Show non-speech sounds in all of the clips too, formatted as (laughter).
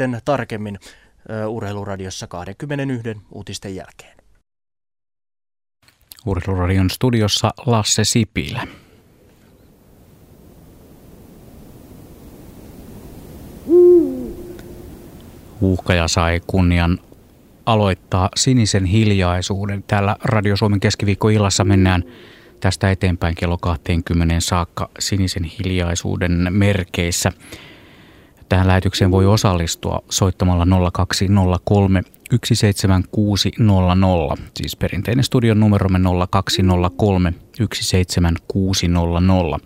sitten tarkemmin Urheiluradiossa 21 uutisten jälkeen. Urheiluradion studiossa Lasse Sipilä. Huuhkaja sai kunnian aloittaa sinisen hiljaisuuden. Täällä Radio Suomen keskiviikkoillassa mennään tästä eteenpäin kello 20 saakka sinisen hiljaisuuden merkeissä. Tähän lähetykseen voi osallistua soittamalla 0203 17600, siis perinteinen studion numeromme 0203 17600.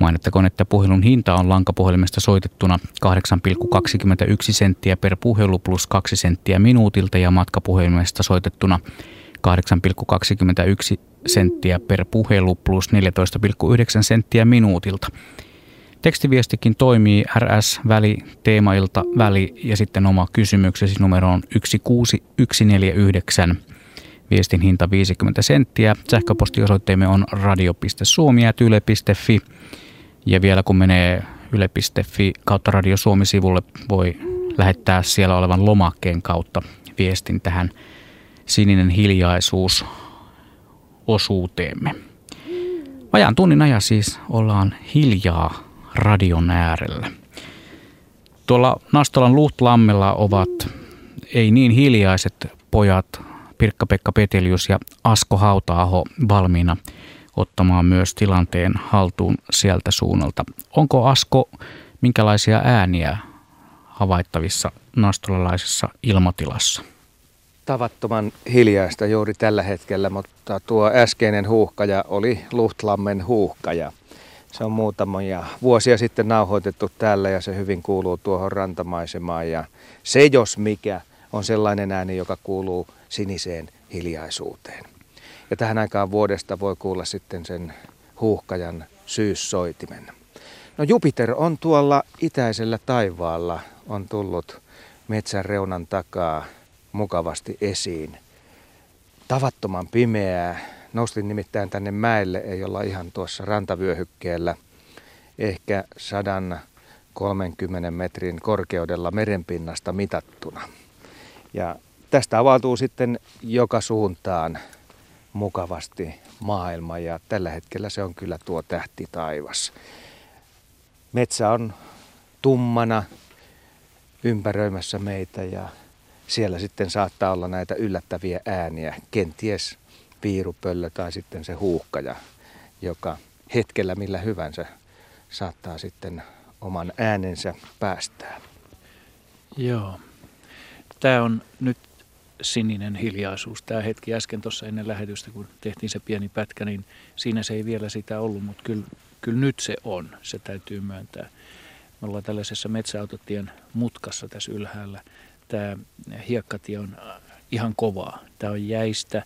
Mainittakoon, että puhelun hinta on lankapuhelimesta soitettuna 8,21 senttiä per puhelu plus 2 senttiä minuutilta ja matkapuhelimesta soitettuna 8,21 senttiä per puhelu plus 14,9 senttiä minuutilta. Tekstiviestikin toimii RS-väli, teemailta väli ja sitten oma kysymyksesi numero on 16149. Viestin hinta 50 senttiä. Sähköpostiosoitteemme on radio.suomi.yle.fi. Ja vielä kun menee yle.fi kautta Radio Suomi-sivulle, voi lähettää siellä olevan lomakkeen kautta viestin tähän sininen hiljaisuus osuuteemme. Vajaan tunnin ajan siis ollaan hiljaa radion äärellä. Tuolla Nastolan Luhtlammella ovat ei niin hiljaiset pojat Pirkka-Pekka Petelius ja Asko Hautaaho valmiina ottamaan myös tilanteen haltuun sieltä suunnalta. Onko Asko minkälaisia ääniä havaittavissa nastolalaisessa ilmatilassa? Tavattoman hiljaista juuri tällä hetkellä, mutta tuo äskeinen huuhkaja oli Luhtlammen huuhkaja. Se on muutamia vuosia sitten nauhoitettu täällä ja se hyvin kuuluu tuohon rantamaisemaan. Ja se jos mikä on sellainen ääni, joka kuuluu siniseen hiljaisuuteen. Ja tähän aikaan vuodesta voi kuulla sitten sen huuhkajan syyssoitimen. No Jupiter on tuolla itäisellä taivaalla, on tullut metsän reunan takaa mukavasti esiin. Tavattoman pimeää, Nostin nimittäin tänne mäelle, ei olla ihan tuossa rantavyöhykkeellä, ehkä 130 metrin korkeudella merenpinnasta mitattuna. Ja tästä avautuu sitten joka suuntaan mukavasti maailma ja tällä hetkellä se on kyllä tuo tähti taivas. Metsä on tummana ympäröimässä meitä ja siellä sitten saattaa olla näitä yllättäviä ääniä, kenties piirupöllö tai sitten se huuhkaja, joka hetkellä millä hyvänsä saattaa sitten oman äänensä päästää. Joo. Tämä on nyt sininen hiljaisuus. Tämä hetki äsken tuossa ennen lähetystä, kun tehtiin se pieni pätkä, niin siinä se ei vielä sitä ollut, mutta kyllä, kyllä nyt se on, se täytyy myöntää. Me ollaan tällaisessa metsäautotien mutkassa tässä ylhäällä. Tämä hiekkatie on ihan kovaa. Tämä on jäistä.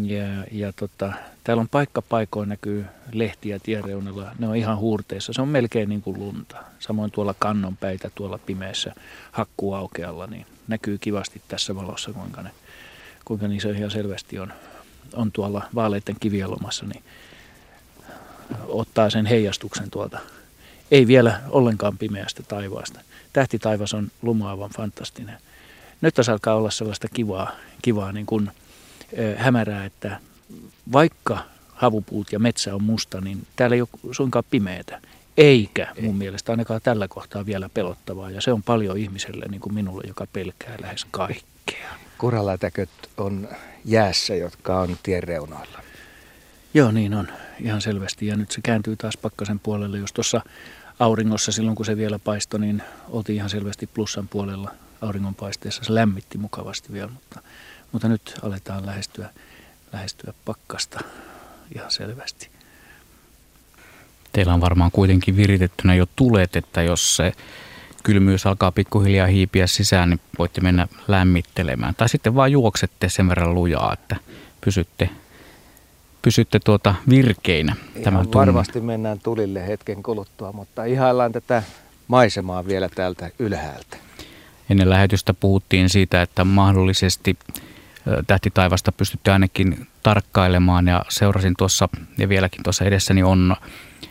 Ja, ja tota, täällä on paikka paikoin näkyy lehtiä tiereunalla. Ne on ihan huurteissa. Se on melkein niin kuin lunta. Samoin tuolla kannonpäitä tuolla pimeässä hakkuaukealla, niin näkyy kivasti tässä valossa, kuinka, ne, kuinka niissä ihan selvästi on, on tuolla vaaleiden kivielomassa, niin ottaa sen heijastuksen tuolta. Ei vielä ollenkaan pimeästä taivaasta. Tähtitaivas on lumoavan fantastinen. Nyt tässä alkaa olla sellaista kivaa, kivaa niin kuin – hämärää, että vaikka havupuut ja metsä on musta, niin täällä ei ole suinkaan pimeätä. Eikä mun mielestä ainakaan tällä kohtaa vielä pelottavaa. Ja se on paljon ihmiselle, niin kuin minulle, joka pelkää lähes kaikkea. Kuralätäköt on jäässä, jotka on tien reunoilla. Joo, niin on. Ihan selvästi. Ja nyt se kääntyy taas pakkasen puolelle. Jos tuossa auringossa silloin, kun se vielä paistoi, niin oltiin ihan selvästi plussan puolella auringonpaisteessa. Se lämmitti mukavasti vielä, mutta mutta nyt aletaan lähestyä, lähestyä pakkasta ihan selvästi. Teillä on varmaan kuitenkin viritettynä jo tulet, että jos se kylmyys alkaa pikkuhiljaa hiipiä sisään, niin voitte mennä lämmittelemään. Tai sitten vaan juoksette sen verran lujaa, että pysytte, pysytte tuota virkeinä ihan tämän tunnin. Varmasti mennään tulille hetken kuluttua, mutta ihaillaan tätä maisemaa vielä täältä ylhäältä. Ennen lähetystä puhuttiin siitä, että mahdollisesti tähtitaivasta pystytte ainakin tarkkailemaan ja seurasin tuossa ja vieläkin tuossa edessäni on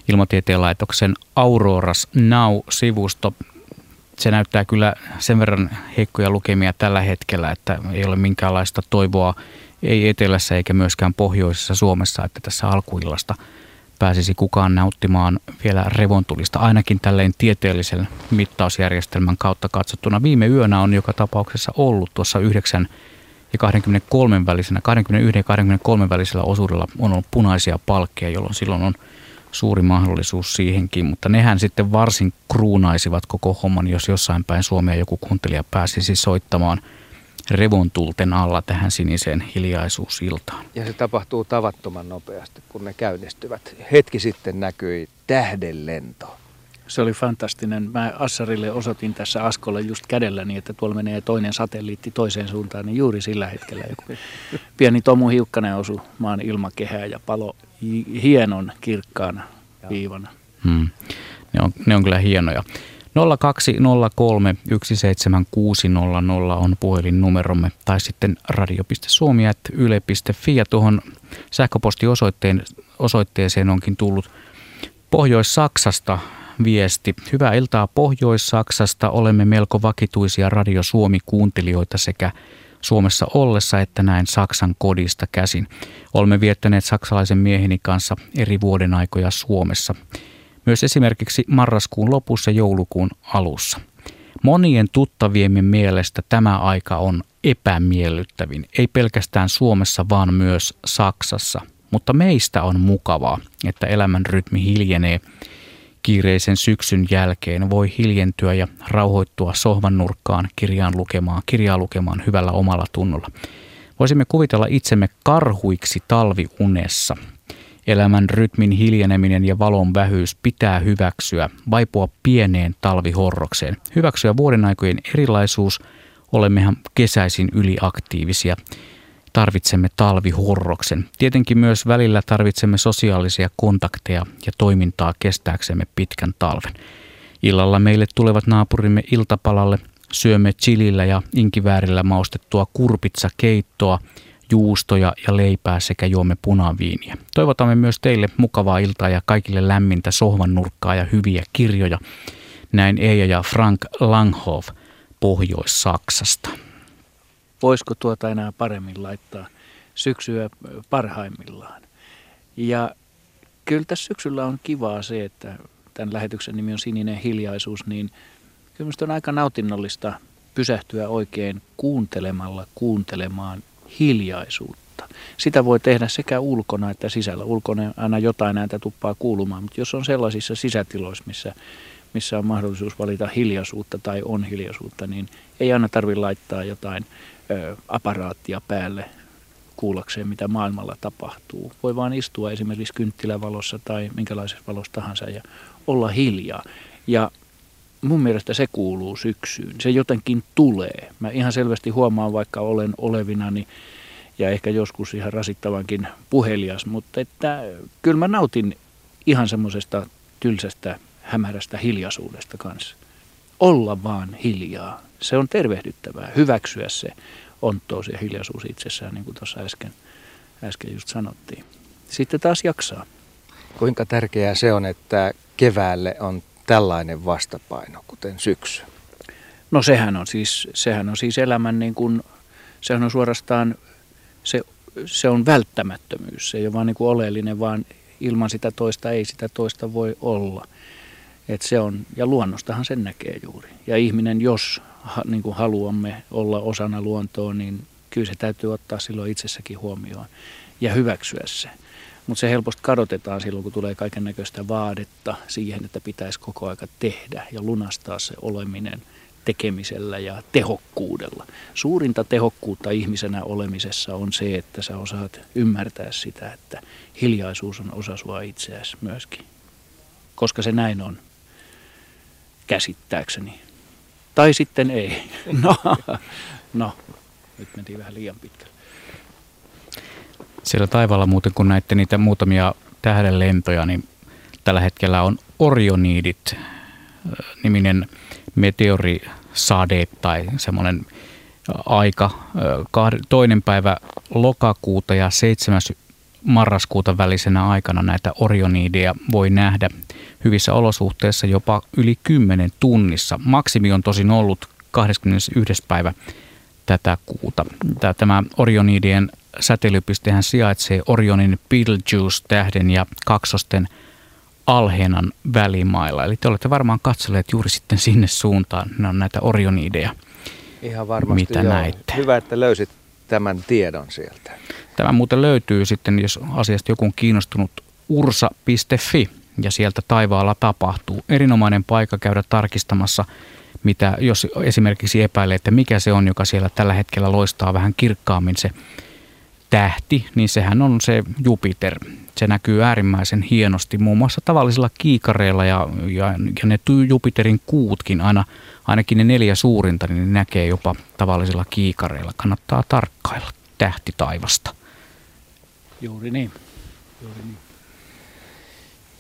Ilmatieteen laitoksen Auroras Now-sivusto. se näyttää kyllä sen verran heikkoja lukemia tällä hetkellä, että ei ole minkäänlaista toivoa ei etelässä eikä myöskään pohjoisessa Suomessa, että tässä alkuillasta pääsisi kukaan nauttimaan vielä revontulista, ainakin tälleen tieteellisen mittausjärjestelmän kautta katsottuna. Viime yönä on joka tapauksessa ollut tuossa 9 ja 23 välisenä, 21 ja 23 välisellä osuudella on ollut punaisia palkkeja, jolloin silloin on suuri mahdollisuus siihenkin, mutta nehän sitten varsin kruunaisivat koko homman, jos jossain päin Suomea joku kuuntelija pääsisi soittamaan revontulten alla tähän siniseen hiljaisuusiltaan. Ja se tapahtuu tavattoman nopeasti, kun ne käynnistyvät. Hetki sitten näkyi tähdenlento. Se oli fantastinen. Mä Assarille osoitin tässä Askolle just kädelläni, että tuolla menee toinen satelliitti toiseen suuntaan, niin juuri sillä hetkellä joku pieni Tomu Hiukkanen osui maan ilmakehään ja palo hienon kirkkaana viivana. Hmm. Ne, on, ne on kyllä hienoja. 0203 17600 on puhelinnumeromme tai sitten radio.suomi.yle.fi ja tuohon sähköpostiosoitteeseen onkin tullut Pohjois-Saksasta viesti. Hyvää iltaa Pohjois-Saksasta. Olemme melko vakituisia Radio Suomi-kuuntelijoita sekä Suomessa ollessa että näin Saksan kodista käsin. Olemme viettäneet saksalaisen mieheni kanssa eri vuoden aikoja Suomessa. Myös esimerkiksi marraskuun lopussa joulukuun alussa. Monien tuttaviemme mielestä tämä aika on epämiellyttävin, ei pelkästään Suomessa, vaan myös Saksassa. Mutta meistä on mukavaa, että elämän rytmi hiljenee kiireisen syksyn jälkeen voi hiljentyä ja rauhoittua sohvan nurkkaan kirjaan lukemaan, kirjaa lukemaan hyvällä omalla tunnolla. Voisimme kuvitella itsemme karhuiksi talviunessa. Elämän rytmin hiljeneminen ja valon vähyys pitää hyväksyä, vaipua pieneen talvihorrokseen. Hyväksyä vuoden aikojen erilaisuus, olemmehan kesäisin yliaktiivisia – tarvitsemme talvihorroksen. Tietenkin myös välillä tarvitsemme sosiaalisia kontakteja ja toimintaa kestääksemme pitkän talven. Illalla meille tulevat naapurimme iltapalalle, syömme chilillä ja inkiväärillä maustettua kurpitsa keittoa, juustoja ja leipää sekä juomme punaviiniä. Toivotamme myös teille mukavaa iltaa ja kaikille lämmintä sohvan nurkkaa ja hyviä kirjoja. Näin Eija ja Frank Langhoff Pohjois-Saksasta voisiko tuota enää paremmin laittaa syksyä parhaimmillaan. Ja kyllä tässä syksyllä on kivaa se, että tämän lähetyksen nimi on Sininen hiljaisuus, niin kyllä on aika nautinnollista pysähtyä oikein kuuntelemalla kuuntelemaan hiljaisuutta. Sitä voi tehdä sekä ulkona että sisällä. Ulkona aina jotain ääntä tuppaa kuulumaan, mutta jos on sellaisissa sisätiloissa, missä, missä on mahdollisuus valita hiljaisuutta tai on hiljaisuutta, niin ei aina tarvitse laittaa jotain aparaattia päälle kuullakseen, mitä maailmalla tapahtuu. Voi vaan istua esimerkiksi kynttilävalossa tai minkälaisessa valossa tahansa ja olla hiljaa. Ja mun mielestä se kuuluu syksyyn. Se jotenkin tulee. Mä ihan selvästi huomaan, vaikka olen olevinani ja ehkä joskus ihan rasittavankin puhelias, mutta että kyllä mä nautin ihan semmoisesta tylsästä, hämärästä hiljaisuudesta kanssa. Olla vaan hiljaa se on tervehdyttävää, hyväksyä se onttous ja hiljaisuus itsessään, niin kuin tuossa äsken, äsken just sanottiin. Sitten taas jaksaa. Kuinka tärkeää se on, että keväälle on tällainen vastapaino, kuten syksy? No sehän on siis, sehän on siis elämän niin kuin, sehän on suorastaan, se, se on välttämättömyys. Se ei ole vaan niin kuin oleellinen, vaan ilman sitä toista ei sitä toista voi olla. Et se on, ja luonnostahan sen näkee juuri. Ja ihminen, jos niin kuin haluamme olla osana luontoa, niin kyllä se täytyy ottaa silloin itsessäkin huomioon ja hyväksyä se. Mutta se helposti kadotetaan silloin, kun tulee kaiken näköistä vaadetta siihen, että pitäisi koko aika tehdä ja lunastaa se oleminen tekemisellä ja tehokkuudella. Suurinta tehokkuutta ihmisenä olemisessa on se, että sä osaat ymmärtää sitä, että hiljaisuus on osa sua itseäsi myöskin. Koska se näin on, käsittääkseni. Tai sitten ei. No, (laughs) no nyt mentiin vähän liian pitkälle. Siellä taivaalla muuten, kun näitte niitä muutamia tähdenlentoja, niin tällä hetkellä on Orioniidit niminen meteorisade tai semmoinen aika toinen päivä lokakuuta ja seitsemäs marraskuuta välisenä aikana näitä orioniideja voi nähdä hyvissä olosuhteissa jopa yli 10 tunnissa. Maksimi on tosin ollut 21. päivä tätä kuuta. Tämä Orionidien säteilypistehän sijaitsee Orionin Betelgeuse-tähden ja kaksosten Alheenan välimailla. Eli te olette varmaan katselleet juuri sitten sinne suuntaan. Ne on näitä Orionideja. Ihan varmasti Mitä joo. näitte? Hyvä, että löysit tämän tiedon sieltä. Tämä muuten löytyy sitten, jos asiasta joku on kiinnostunut, ursa.fi ja sieltä taivaalla tapahtuu. Erinomainen paikka käydä tarkistamassa, mitä, jos esimerkiksi epäilee, että mikä se on, joka siellä tällä hetkellä loistaa vähän kirkkaammin se tähti, niin sehän on se Jupiter. Se näkyy äärimmäisen hienosti muun muassa tavallisilla kiikareilla ja, ja, ja ne Jupiterin kuutkin, aina, ainakin ne neljä suurinta, niin ne näkee jopa tavallisilla kiikareilla. Kannattaa tarkkailla tähti taivasta. Juuri niin. Juuri niin.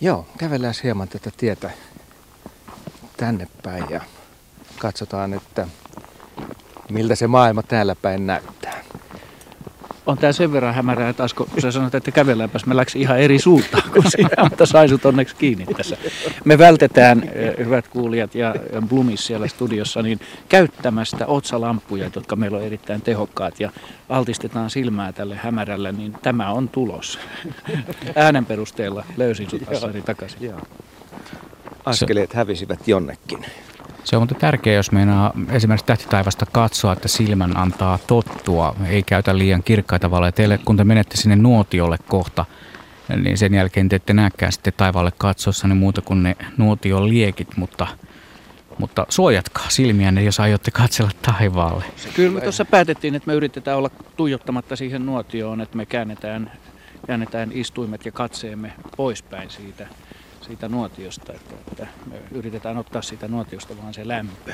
Joo, kävellään hieman tätä tietä tänne päin ja katsotaan, että miltä se maailma täällä päin näyttää. On tää sen verran hämärää, että Asko, kun sä sanoit, että kävelläänpäs, me läksi ihan eri suuntaan kuin siinä, mutta sain sut onneksi kiinni tässä. Me vältetään, eh, hyvät kuulijat ja ja Blumis siellä studiossa, niin käyttämästä otsalampuja, jotka meillä on erittäin tehokkaat ja altistetaan silmää tälle hämärälle, niin tämä on tulos. Äänen perusteella löysin sut Assari takaisin. Joo. Askeleet hävisivät jonnekin. Se on mutta tärkeää, jos meinaa esimerkiksi tähtitaivasta katsoa, että silmän antaa tottua, ei käytä liian kirkkaita valoja. Teille, kun te menette sinne nuotiolle kohta, niin sen jälkeen te ette näkään sitten taivaalle katsossa niin muuta kuin ne nuotion liekit, mutta, mutta suojatkaa silmiänne, jos aiotte katsella taivaalle. Kyllä me tuossa päätettiin, että me yritetään olla tuijottamatta siihen nuotioon, että me käännetään, käännetään istuimet ja katseemme poispäin siitä, siitä nuotiosta, että, että me yritetään ottaa siitä nuotiosta vaan se lämpö.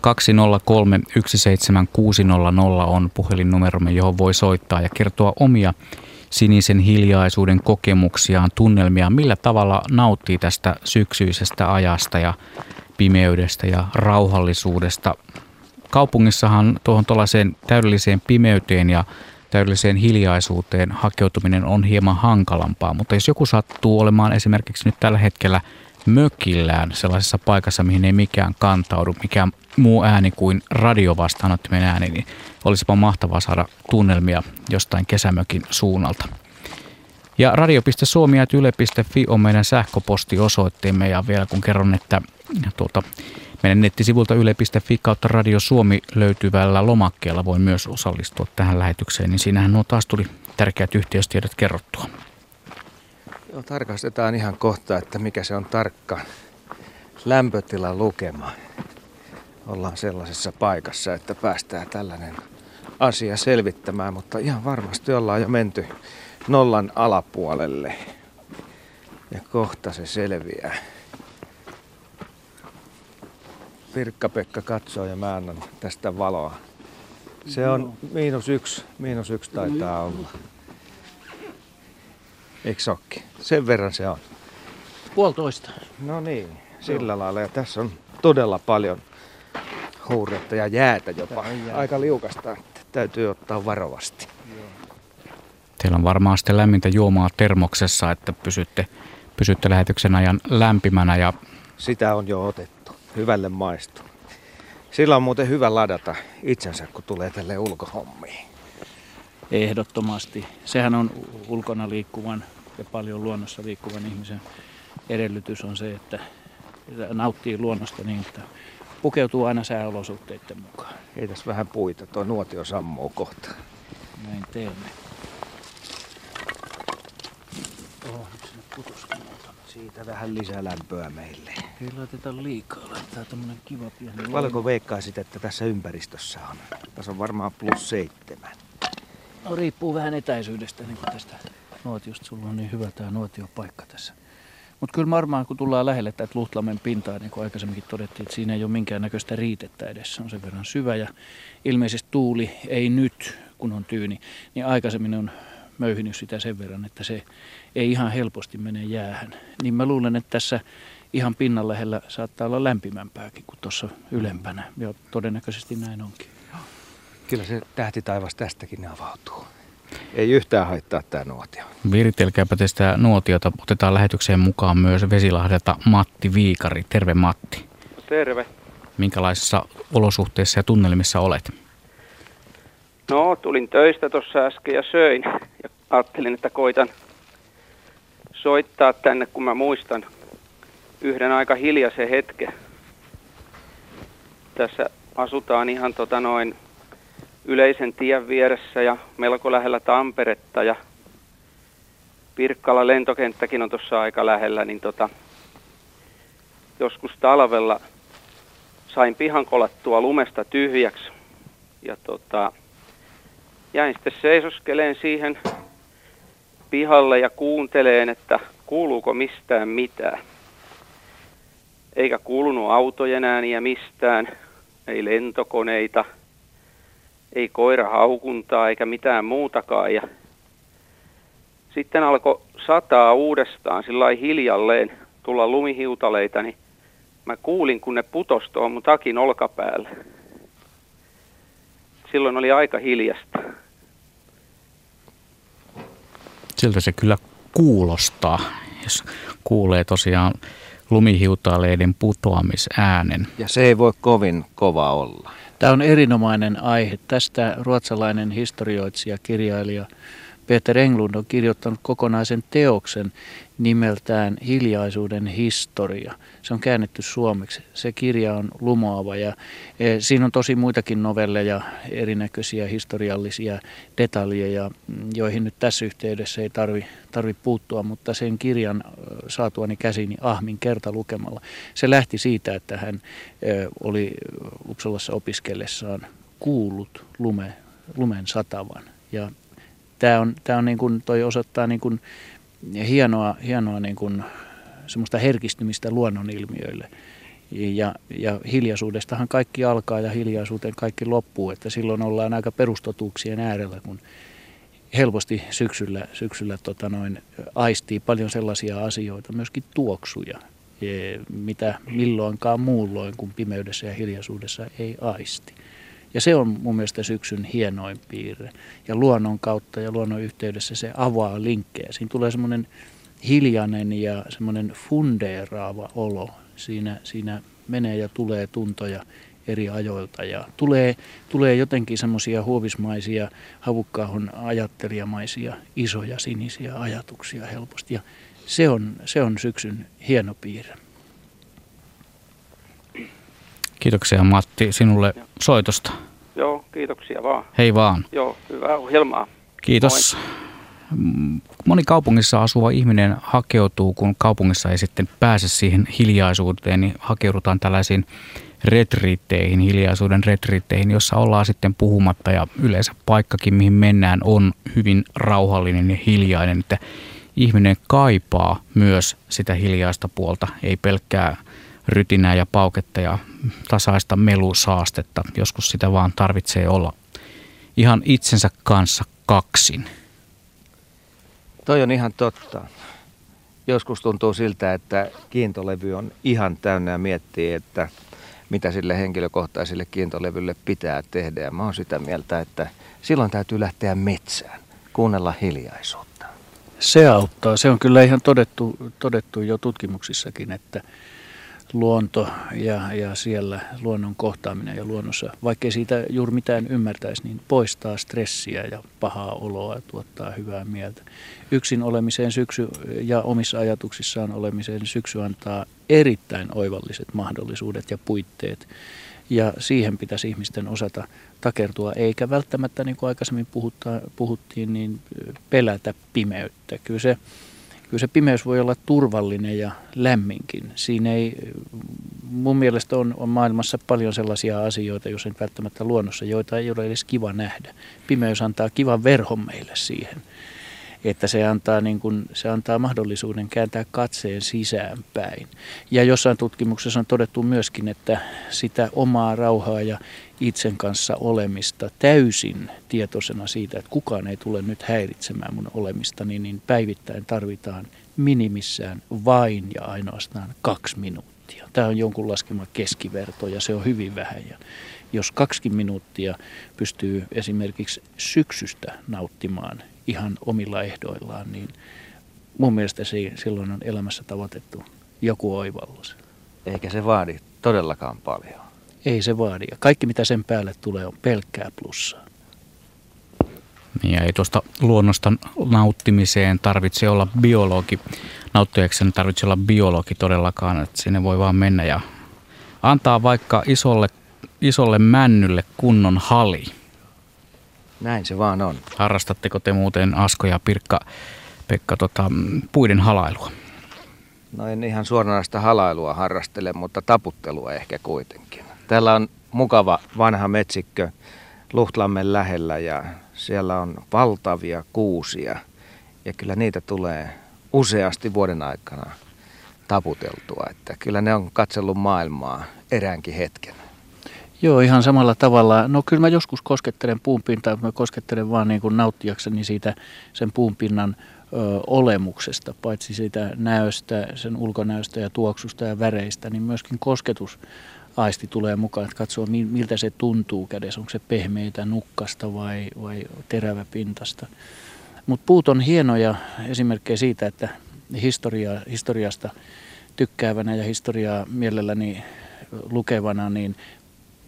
0203 17600 on puhelinnumeromme, johon voi soittaa ja kertoa omia sinisen hiljaisuuden kokemuksiaan, tunnelmiaan, millä tavalla nauttii tästä syksyisestä ajasta ja pimeydestä ja rauhallisuudesta. Kaupungissahan tuohon tuollaiseen täydelliseen pimeyteen ja täydelliseen hiljaisuuteen hakeutuminen on hieman hankalampaa, mutta jos joku sattuu olemaan esimerkiksi nyt tällä hetkellä mökillään sellaisessa paikassa, mihin ei mikään kantaudu, mikään muu ääni kuin radiovastaanottimen ääni, niin olisipa mahtavaa saada tunnelmia jostain kesämökin suunnalta. Ja radio.suomi.yle.fi on meidän sähköpostiosoitteemme ja vielä kun kerron, että tuota, meidän nettisivulta yle.fi kautta Radio Suomi löytyvällä lomakkeella voi myös osallistua tähän lähetykseen, niin siinähän nuo taas tuli tärkeät yhteystiedot kerrottua. Joo, tarkastetaan ihan kohta, että mikä se on tarkka lämpötilan lukema. Ollaan sellaisessa paikassa, että päästään tällainen asia selvittämään, mutta ihan varmasti ollaan jo menty nollan alapuolelle. Ja kohta se selviää. Pirkka-Pekka katsoo ja mä annan tästä valoa. Se on miinus yksi, miinus yksi taitaa olla. Eikö sokki? Sen verran se on. Puolitoista. No niin, sillä lailla. Ja tässä on todella paljon huuretta ja jäätä jopa. Aika liukasta, että täytyy ottaa varovasti. Teillä on varmaan sitten lämmintä juomaa termoksessa, että pysytte, pysytte lähetyksen ajan lämpimänä ja Sitä on jo otettu. Hyvälle maistu. Sillä on muuten hyvä ladata itsensä, kun tulee tälle ulkohommiin. Ehdottomasti. Sehän on ulkona liikkuvan ja paljon luonnossa liikkuvan ihmisen edellytys on se, että nauttii luonnosta niin, että pukeutuu aina sääolosuhteiden mukaan. Heitäs vähän puita, tuo nuotio sammuu kohta. Näin teemme. Oh, nyt sinne putoskin muutama. Siitä vähän lisää lämpöä meille. Ei laiteta liikaa, laittaa tämmönen kiva pieni Paljonko veikkaisit, että tässä ympäristössä on? Tässä on varmaan plus seitsemän. No riippuu vähän etäisyydestä niin kuin tästä nuotiosta. Sulla on niin hyvä tämä nuotiopaikka tässä. Mutta kyllä varmaan kun tullaan lähelle tätä Luhtlamen pintaa, niin kuin aikaisemminkin todettiin, että siinä ei ole minkäännäköistä riitettä edessä. On sen verran syvä ja ilmeisesti tuuli ei nyt, kun on tyyni, niin aikaisemmin on möyhinyt sitä sen verran, että se ei ihan helposti mene jäähän. Niin mä luulen, että tässä ihan pinnan lähellä saattaa olla lämpimämpääkin kuin tuossa ylempänä. Ja todennäköisesti näin onkin. Kyllä se tähtitaivas tästäkin avautuu. ei yhtään haittaa tämä nuotio. Viritelkääpä tästä nuotiota. Otetaan lähetykseen mukaan myös Vesilahdelta Matti Viikari. Terve Matti. Terve. Minkälaisissa olosuhteissa ja tunnelmissa olet? No, tulin töistä tuossa äsken ja söin. Ja ajattelin, että koitan soittaa tänne, kun mä muistan yhden aika hiljaisen hetken. Tässä asutaan ihan tota noin yleisen tien vieressä ja melko lähellä Tamperetta ja Pirkkala lentokenttäkin on tuossa aika lähellä, niin tota, joskus talvella sain pihan kolattua lumesta tyhjäksi ja tota, jäin sitten seisoskeleen siihen pihalle ja kuunteleen, että kuuluuko mistään mitään. Eikä kuulunut autojen ääniä mistään, ei lentokoneita, ei koira haukuntaa eikä mitään muutakaan. Ja sitten alkoi sataa uudestaan sillä hiljalleen tulla lumihiutaleita, niin mä kuulin, kun ne putosi tuohon mun takin olkapäälle. Silloin oli aika hiljasta. Siltä se kyllä kuulostaa, jos kuulee tosiaan lumihiutaleiden putoamisäänen. Ja se ei voi kovin kova olla. Tämä on erinomainen aihe. Tästä ruotsalainen historioitsija, kirjailija Peter Englund on kirjoittanut kokonaisen teoksen nimeltään Hiljaisuuden historia. Se on käännetty suomeksi. Se kirja on lumoava ja e, siinä on tosi muitakin novelleja, erinäköisiä historiallisia detaljeja, joihin nyt tässä yhteydessä ei tarvi, tarvi puuttua, mutta sen kirjan saatuani käsiini Ahmin kerta lukemalla. Se lähti siitä, että hän e, oli Uppsalassa opiskellessaan kuullut lume, lumen satavan ja tämä on, tämä on niin kuin, toi osoittaa niin kuin hienoa, hienoa niin kuin semmoista herkistymistä luonnonilmiöille. Ja, ja hiljaisuudestahan kaikki alkaa ja hiljaisuuteen kaikki loppuu, että silloin ollaan aika perustotuuksien äärellä, kun helposti syksyllä, syksyllä tota noin, aistii paljon sellaisia asioita, myöskin tuoksuja, e, mitä milloinkaan muulloin kuin pimeydessä ja hiljaisuudessa ei aisti. Ja se on mun mielestä syksyn hienoin piirre. Ja luonnon kautta ja luonnon yhteydessä se avaa linkkejä. Siinä tulee semmoinen hiljainen ja semmoinen fundeeraava olo. Siinä, siinä menee ja tulee tuntoja eri ajoilta ja tulee, tulee jotenkin semmoisia huovismaisia, havukkaahon ajattelijamaisia, isoja sinisiä ajatuksia helposti. Ja se on, se on syksyn hieno piirre. Kiitoksia Matti sinulle soitosta. Joo, kiitoksia vaan. Hei vaan. Joo, hyvää ohjelmaa. Kiitos. Moi. Moni kaupungissa asuva ihminen hakeutuu, kun kaupungissa ei sitten pääse siihen hiljaisuuteen, niin hakeudutaan tällaisiin retriitteihin, hiljaisuuden retriitteihin, jossa ollaan sitten puhumatta ja yleensä paikkakin, mihin mennään, on hyvin rauhallinen ja hiljainen, että ihminen kaipaa myös sitä hiljaista puolta, ei pelkkää rytinää ja pauketta ja tasaista melusaastetta. Joskus sitä vaan tarvitsee olla ihan itsensä kanssa kaksin. Toi on ihan totta. Joskus tuntuu siltä, että kiintolevy on ihan täynnä ja miettii, että mitä sille henkilökohtaiselle kiintolevylle pitää tehdä. Ja mä oon sitä mieltä, että silloin täytyy lähteä metsään, kuunnella hiljaisuutta. Se auttaa. Se on kyllä ihan todettu, todettu jo tutkimuksissakin, että luonto ja, ja siellä luonnon kohtaaminen ja luonnossa, vaikkei siitä juuri mitään ymmärtäisi, niin poistaa stressiä ja pahaa oloa ja tuottaa hyvää mieltä. Yksin olemiseen syksy ja omissa ajatuksissaan olemiseen syksy antaa erittäin oivalliset mahdollisuudet ja puitteet. Ja siihen pitäisi ihmisten osata takertua, eikä välttämättä, niin kuin aikaisemmin puhuttiin, niin pelätä pimeyttä. Kyllä se kyllä se pimeys voi olla turvallinen ja lämminkin. Siinä ei, mun mielestä on, on maailmassa paljon sellaisia asioita, jos ei välttämättä luonnossa, joita ei ole edes kiva nähdä. Pimeys antaa kivan verhon meille siihen että se antaa, niin kuin, se antaa mahdollisuuden kääntää katseen sisäänpäin. Ja jossain tutkimuksessa on todettu myöskin, että sitä omaa rauhaa ja itsen kanssa olemista täysin tietoisena siitä, että kukaan ei tule nyt häiritsemään mun olemista, niin, niin päivittäin tarvitaan minimissään vain ja ainoastaan kaksi minuuttia. Tämä on jonkun laskema keskiverto ja se on hyvin vähän. Ja jos kaksi minuuttia pystyy esimerkiksi syksystä nauttimaan ihan omilla ehdoillaan, niin mun mielestä se, silloin on elämässä tavoitettu joku oivallus. Eikä se vaadi todellakaan paljon. Ei se vaadi. Ja kaikki mitä sen päälle tulee on pelkkää plussaa. Niin ja ei tuosta luonnosta nauttimiseen tarvitse olla biologi. Nauttijaksi tarvitse olla biologi todellakaan, että sinne voi vaan mennä ja antaa vaikka isolle, isolle männylle kunnon hali. Näin se vaan on. Harrastatteko te muuten Asko ja Pirkka, Pekka tota, puiden halailua? No en ihan suoranaista halailua harrastele, mutta taputtelua ehkä kuitenkin. Täällä on mukava vanha metsikkö Luhtlammen lähellä ja siellä on valtavia kuusia. Ja kyllä niitä tulee useasti vuoden aikana taputeltua. Että kyllä ne on katsellut maailmaa eräänkin hetken. Joo, ihan samalla tavalla. No kyllä mä joskus koskettelen puunpintaa, mä koskettelen vaan niin kuin nauttiakseni siitä sen puunpinnan ö, olemuksesta, paitsi siitä näöstä, sen ulkonäöstä ja tuoksusta ja väreistä, niin myöskin kosketus aisti tulee mukaan, että katsoo miltä se tuntuu kädessä, onko se pehmeitä nukkasta vai, vai teräväpintasta. Mutta puut on hienoja esimerkkejä siitä, että historia, historiasta tykkäävänä ja historiaa mielelläni lukevana, niin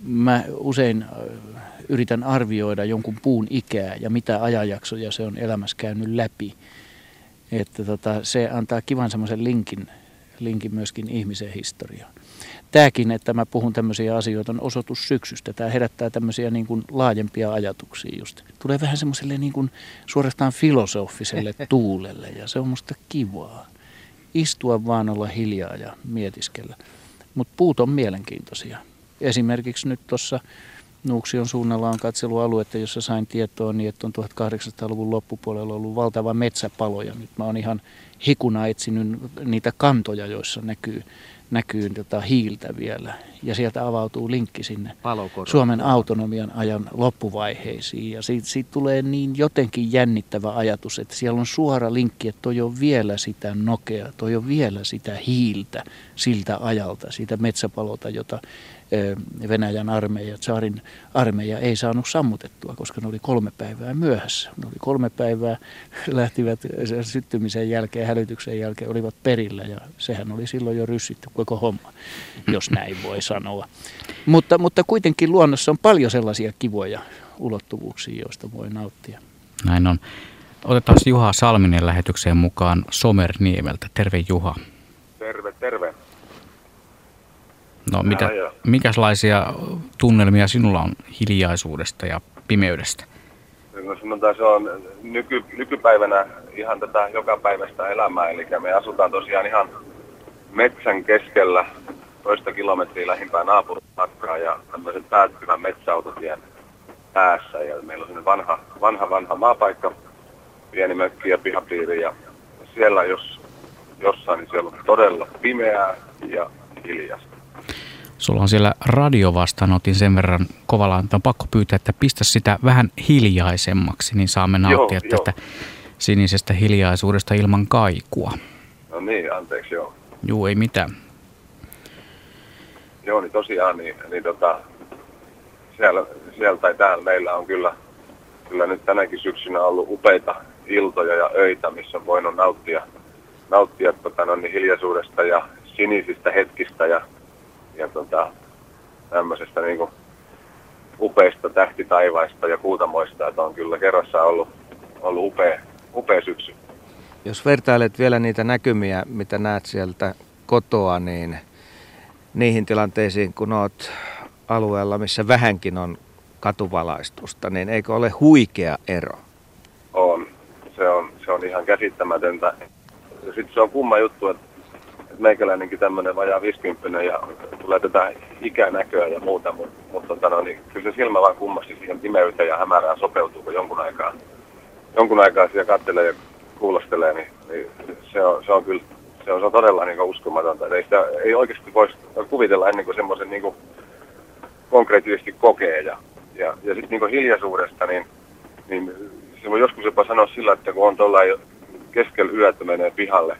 mä usein yritän arvioida jonkun puun ikää ja mitä ajanjaksoja se on elämässä käynyt läpi. Että tota, se antaa kivan semmoisen linkin, linkin myöskin ihmisen historiaan tämäkin, että mä puhun tämmöisiä asioita, on osoitus syksystä. Tämä herättää tämmöisiä niin kuin laajempia ajatuksia just. Tulee vähän semmoiselle niin kuin suorastaan filosofiselle (laughs) tuulelle ja se on musta kivaa. Istua vaan olla hiljaa ja mietiskellä. Mutta puut on mielenkiintoisia. Esimerkiksi nyt tuossa Nuuksion suunnalla on katselualuetta, jossa sain tietoa niin, että on 1800-luvun loppupuolella ollut valtava metsäpalo ja nyt mä oon ihan hikuna etsinyt niitä kantoja, joissa näkyy näkyy tota hiiltä vielä. Ja sieltä avautuu linkki sinne Palokoro. Suomen autonomian ajan loppuvaiheisiin. Ja siitä, siitä tulee niin jotenkin jännittävä ajatus, että siellä on suora linkki, että toi on vielä sitä nokea, toi on vielä sitä hiiltä siltä ajalta, siitä metsäpalota, jota Venäjän armeija, Tsarin armeija ei saanut sammutettua, koska ne oli kolme päivää myöhässä. Ne oli kolme päivää, lähtivät syttymisen jälkeen, hälytyksen jälkeen, olivat perillä ja sehän oli silloin jo ryssitty koko homma, jos näin voi sanoa. Mutta, mutta kuitenkin luonnossa on paljon sellaisia kivoja ulottuvuuksia, joista voi nauttia. Näin on. Otetaan Juha Salminen lähetykseen mukaan Somerniemeltä. Terve Juha. Terve, terve. No mitä, mikäslaisia tunnelmia sinulla on hiljaisuudesta ja pimeydestä? No sanotaan, se on nyky, nykypäivänä ihan tätä jokapäiväistä elämää, eli me asutaan tosiaan ihan metsän keskellä toista kilometriä lähimpää naapurimatkaa ja tämmöisen päättyvän metsäautotien päässä. Ja meillä on vanha, vanha, vanha maapaikka, pieni mökki ja pihapiiri ja siellä jos jossain, niin siellä on todella pimeää ja hiljasta. Sulla on siellä radiovastaanotin sen verran kovalla, että on pakko pyytää, että pistä sitä vähän hiljaisemmaksi, niin saamme nauttia joo, tästä joo. sinisestä hiljaisuudesta ilman kaikua. No niin, anteeksi joo. Juu, ei mitään. Joo, niin tosiaan, niin, niin tota, siellä, siellä tai täällä meillä on kyllä, kyllä nyt tänäkin syksynä ollut upeita iltoja ja öitä, missä on voinut nauttia, nauttia tota, no, niin hiljaisuudesta ja sinisistä hetkistä ja ja tota, tämmöisestä niin kuin upeista tähtitaivaista ja kuutamoista, että on kyllä kerrassa ollut, ollut upea, upea syksy. Jos vertailet vielä niitä näkymiä, mitä näet sieltä kotoa, niin niihin tilanteisiin, kun olet alueella, missä vähänkin on katuvalaistusta, niin eikö ole huikea ero? On. Se on, se on ihan käsittämätöntä. Sitten se on kumma juttu, että meikäläinenkin tämmöinen vajaa 50 ja tulee tätä ikänäköä ja muuta, mutta mut, tota, no, niin, kyllä se silmä vaan kummasti siihen pimeyteen ja hämärään sopeutuu, kun jonkun aikaa, jonkun aikaa siellä katselee ja kuulostelee, niin, niin se, on, se on kyllä se on, se on todella niin kuin, uskomatonta. Ei, sitä, ei oikeasti voisi kuvitella ennen kuin semmoisen niin konkreettisesti kokee. Ja, ja, ja sitten niin hiljaisuudesta, niin, niin se voi joskus jopa sanoa sillä, että kun on tuolla keskellä yötä menee pihalle,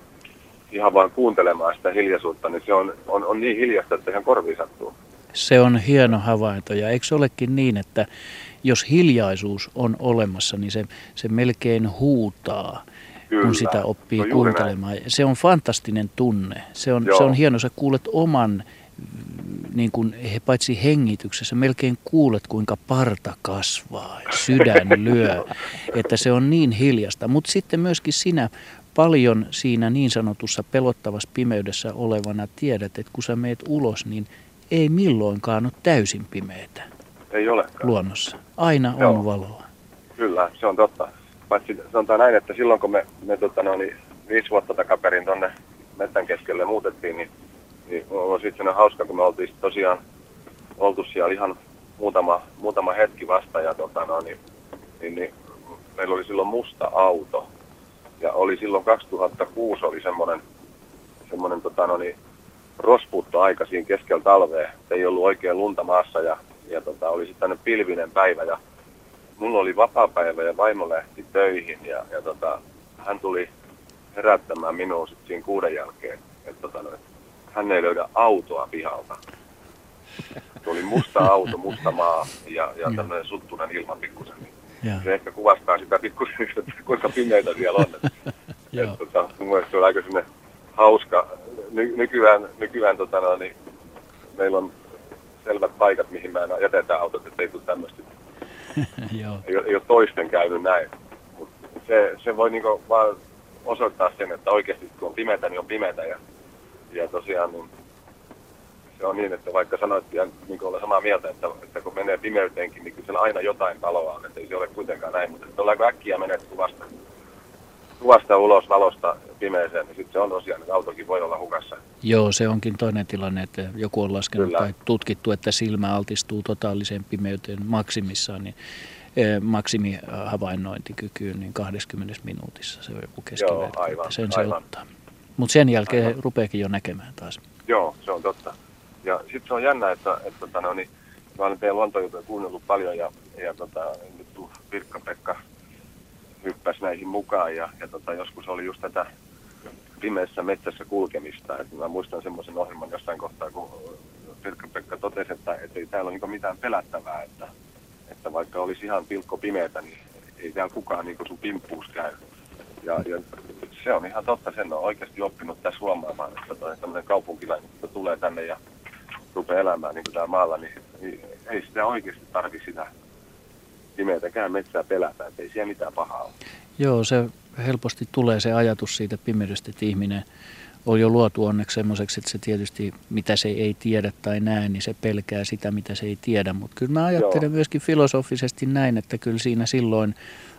ihan vaan kuuntelemaan sitä hiljaisuutta, niin se on, on, on niin hiljasta, että ihan korviin sattuu. Se on hieno havainto ja eikö se olekin niin, että jos hiljaisuus on olemassa, niin se, se melkein huutaa, Kyllä. kun sitä oppii no kuuntelemaan. Näin. Se on fantastinen tunne. Se on, se on hieno, sä kuulet oman niin kuin he paitsi hengityksessä, melkein kuulet kuinka parta kasvaa sydän (laughs) lyö, että se on niin hiljasta. Mutta sitten myöskin sinä paljon siinä niin sanotussa pelottavassa pimeydessä olevana tiedät, että kun sä meet ulos, niin ei milloinkaan ole täysin pimeätä. Ei ole. Luonnossa. Aina Joo. on valoa. Kyllä, se on totta. Paitsi sanotaan näin, että silloin kun me, me tota, no, niin, viisi vuotta takaperin tuonne metsän keskelle muutettiin, niin niin sitten hauska, kun me oltiin tosiaan oltu siellä ihan muutama, muutama hetki vasta ja tota, no, niin, niin, niin, meillä oli silloin musta auto. Ja oli silloin 2006 oli semmoinen, semmoinen tota, no, niin, rospuutto aika siinä keskellä talvea. Ei ollut oikein lunta maassa ja, ja tota, oli sitten pilvinen päivä ja mulla oli vapaa-päivä ja vaimo lähti töihin ja, ja tota, hän tuli herättämään minua sitten siinä kuuden jälkeen. Et, tota, no, hän ei löydä autoa pihalta. Oli musta auto, musta maa ja, ja tämmöinen suttunen ilma pikkusen. Niin se ehkä kuvastaa sitä pikkusen, että kuinka pimeitä siellä on. (laughs) Et, tota, mun mielestä se on aika semmoinen hauska. Ny, nykyään, nykyään tota, no, niin meillä on selvät paikat, mihin mä jätetään autot, että ei tule tämmöistä. (laughs) ei, ei ole toisten käynyt näin. Mut se, se voi niinku vaan osoittaa sen, että oikeasti kun on pimeätä, niin on pimeätä. Ja ja tosiaan niin se on niin, että vaikka sanoit ja niin olla samaa mieltä, että, että kun menee pimeyteenkin, niin kyllä siellä aina jotain paloa on, että ei se ole kuitenkaan näin, mutta että kun äkkiä menet kuvasta, kuvasta ulos valosta pimeeseen, niin sitten se on tosiaan, että autokin voi olla hukassa. Joo, se onkin toinen tilanne, että joku on laskenut Kyllä. tai tutkittu, että silmä altistuu totaaliseen pimeyteen maksimissaan, niin eh, maksimihavainnointikykyyn niin 20 minuutissa se on joku keskiverto. Joo, aivan, sen se aivan. ottaa. Mutta sen jälkeen Aivan. rupeekin jo näkemään taas. Joo, se on totta. Ja sitten se on jännä, että, että tota, no, niin, mä olen teidän luontojutuja kuunnellut paljon ja, ja tota, nyt Pirkka-Pekka hyppäsi näihin mukaan ja, ja tota, joskus oli just tätä pimeässä metsässä kulkemista. Et mä muistan semmoisen ohjelman jossain kohtaa, kun Pirkka-Pekka totesi, että, että ei täällä ole niin mitään pelättävää, että, että vaikka olisi ihan pilkko pimeätä, niin ei täällä kukaan niin sun pimppuus käy. Ja, ja se on ihan totta, sen on oikeasti oppinut tässä huomaamaan, että tämmöinen kaupunkilainen, kun tulee tänne ja rupeaa elämään niin kuin täällä maalla, niin, niin ei sitä oikeasti tarvi sitä pimeätäkään metsää pelätä, että ei siellä mitään pahaa ole. Joo, se helposti tulee se ajatus siitä pimeydestä, että ihminen on jo luotu onneksi semmoiseksi, että se tietysti mitä se ei tiedä tai näe, niin se pelkää sitä, mitä se ei tiedä. Mutta kyllä mä ajattelen Joo. myöskin filosofisesti näin, että kyllä siinä silloin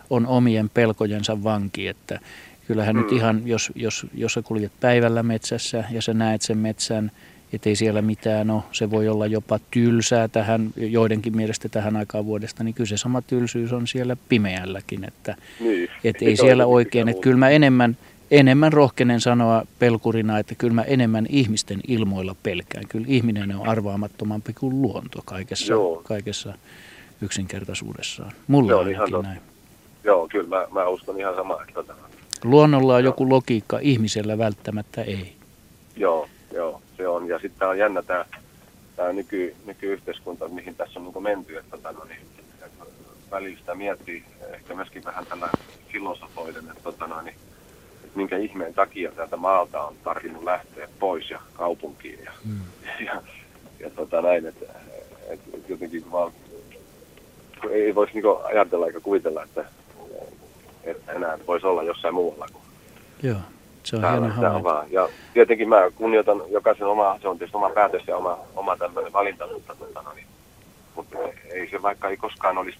on omien pelkojensa vanki, että kyllähän mm. nyt ihan, jos, jos, jos sä kuljet päivällä metsässä ja sä näet sen metsän, ettei siellä mitään ole, se voi olla jopa tylsää tähän, joidenkin mielestä tähän aikaan vuodesta, niin kyllä se sama tylsyys on siellä pimeälläkin, että niin. et ei siellä oikein, että kyllä mä enemmän, enemmän rohkenen sanoa pelkurina, että kyllä mä enemmän ihmisten ilmoilla pelkään. Kyllä ihminen on arvaamattomampi kuin luonto kaikessa, kaikessa yksinkertaisuudessaan. Mulle on ihan näin. Joo, kyllä mä, mä uskon ihan samaa. Että Luonnolla on joo. joku logiikka, ihmisellä välttämättä ei. Joo, joo, se on. Ja sitten on jännä tämä tää nyky, nykyyhteiskunta, mihin tässä on niin menty, että tota, no, niin, välillä sitä miettii ehkä myöskin vähän tällä filosofoiden, että, tota, no, niin, että minkä ihmeen takia täältä maalta on tarvinnut lähteä pois ja kaupunkiin ja, mm. ja, ja tota, näin, että, että jotenkin vaan ei voisi niin ajatella eikä kuvitella, että että enää voisi olla jossain muualla kuin Joo, se on täällä, hieno vaan. Ja tietenkin mä kunnioitan jokaisen oma, se on tietysti oma päätös ja oma, oma tämmöinen valinta, mutta, mutta, no, niin, mutta ei se vaikka ei koskaan olisi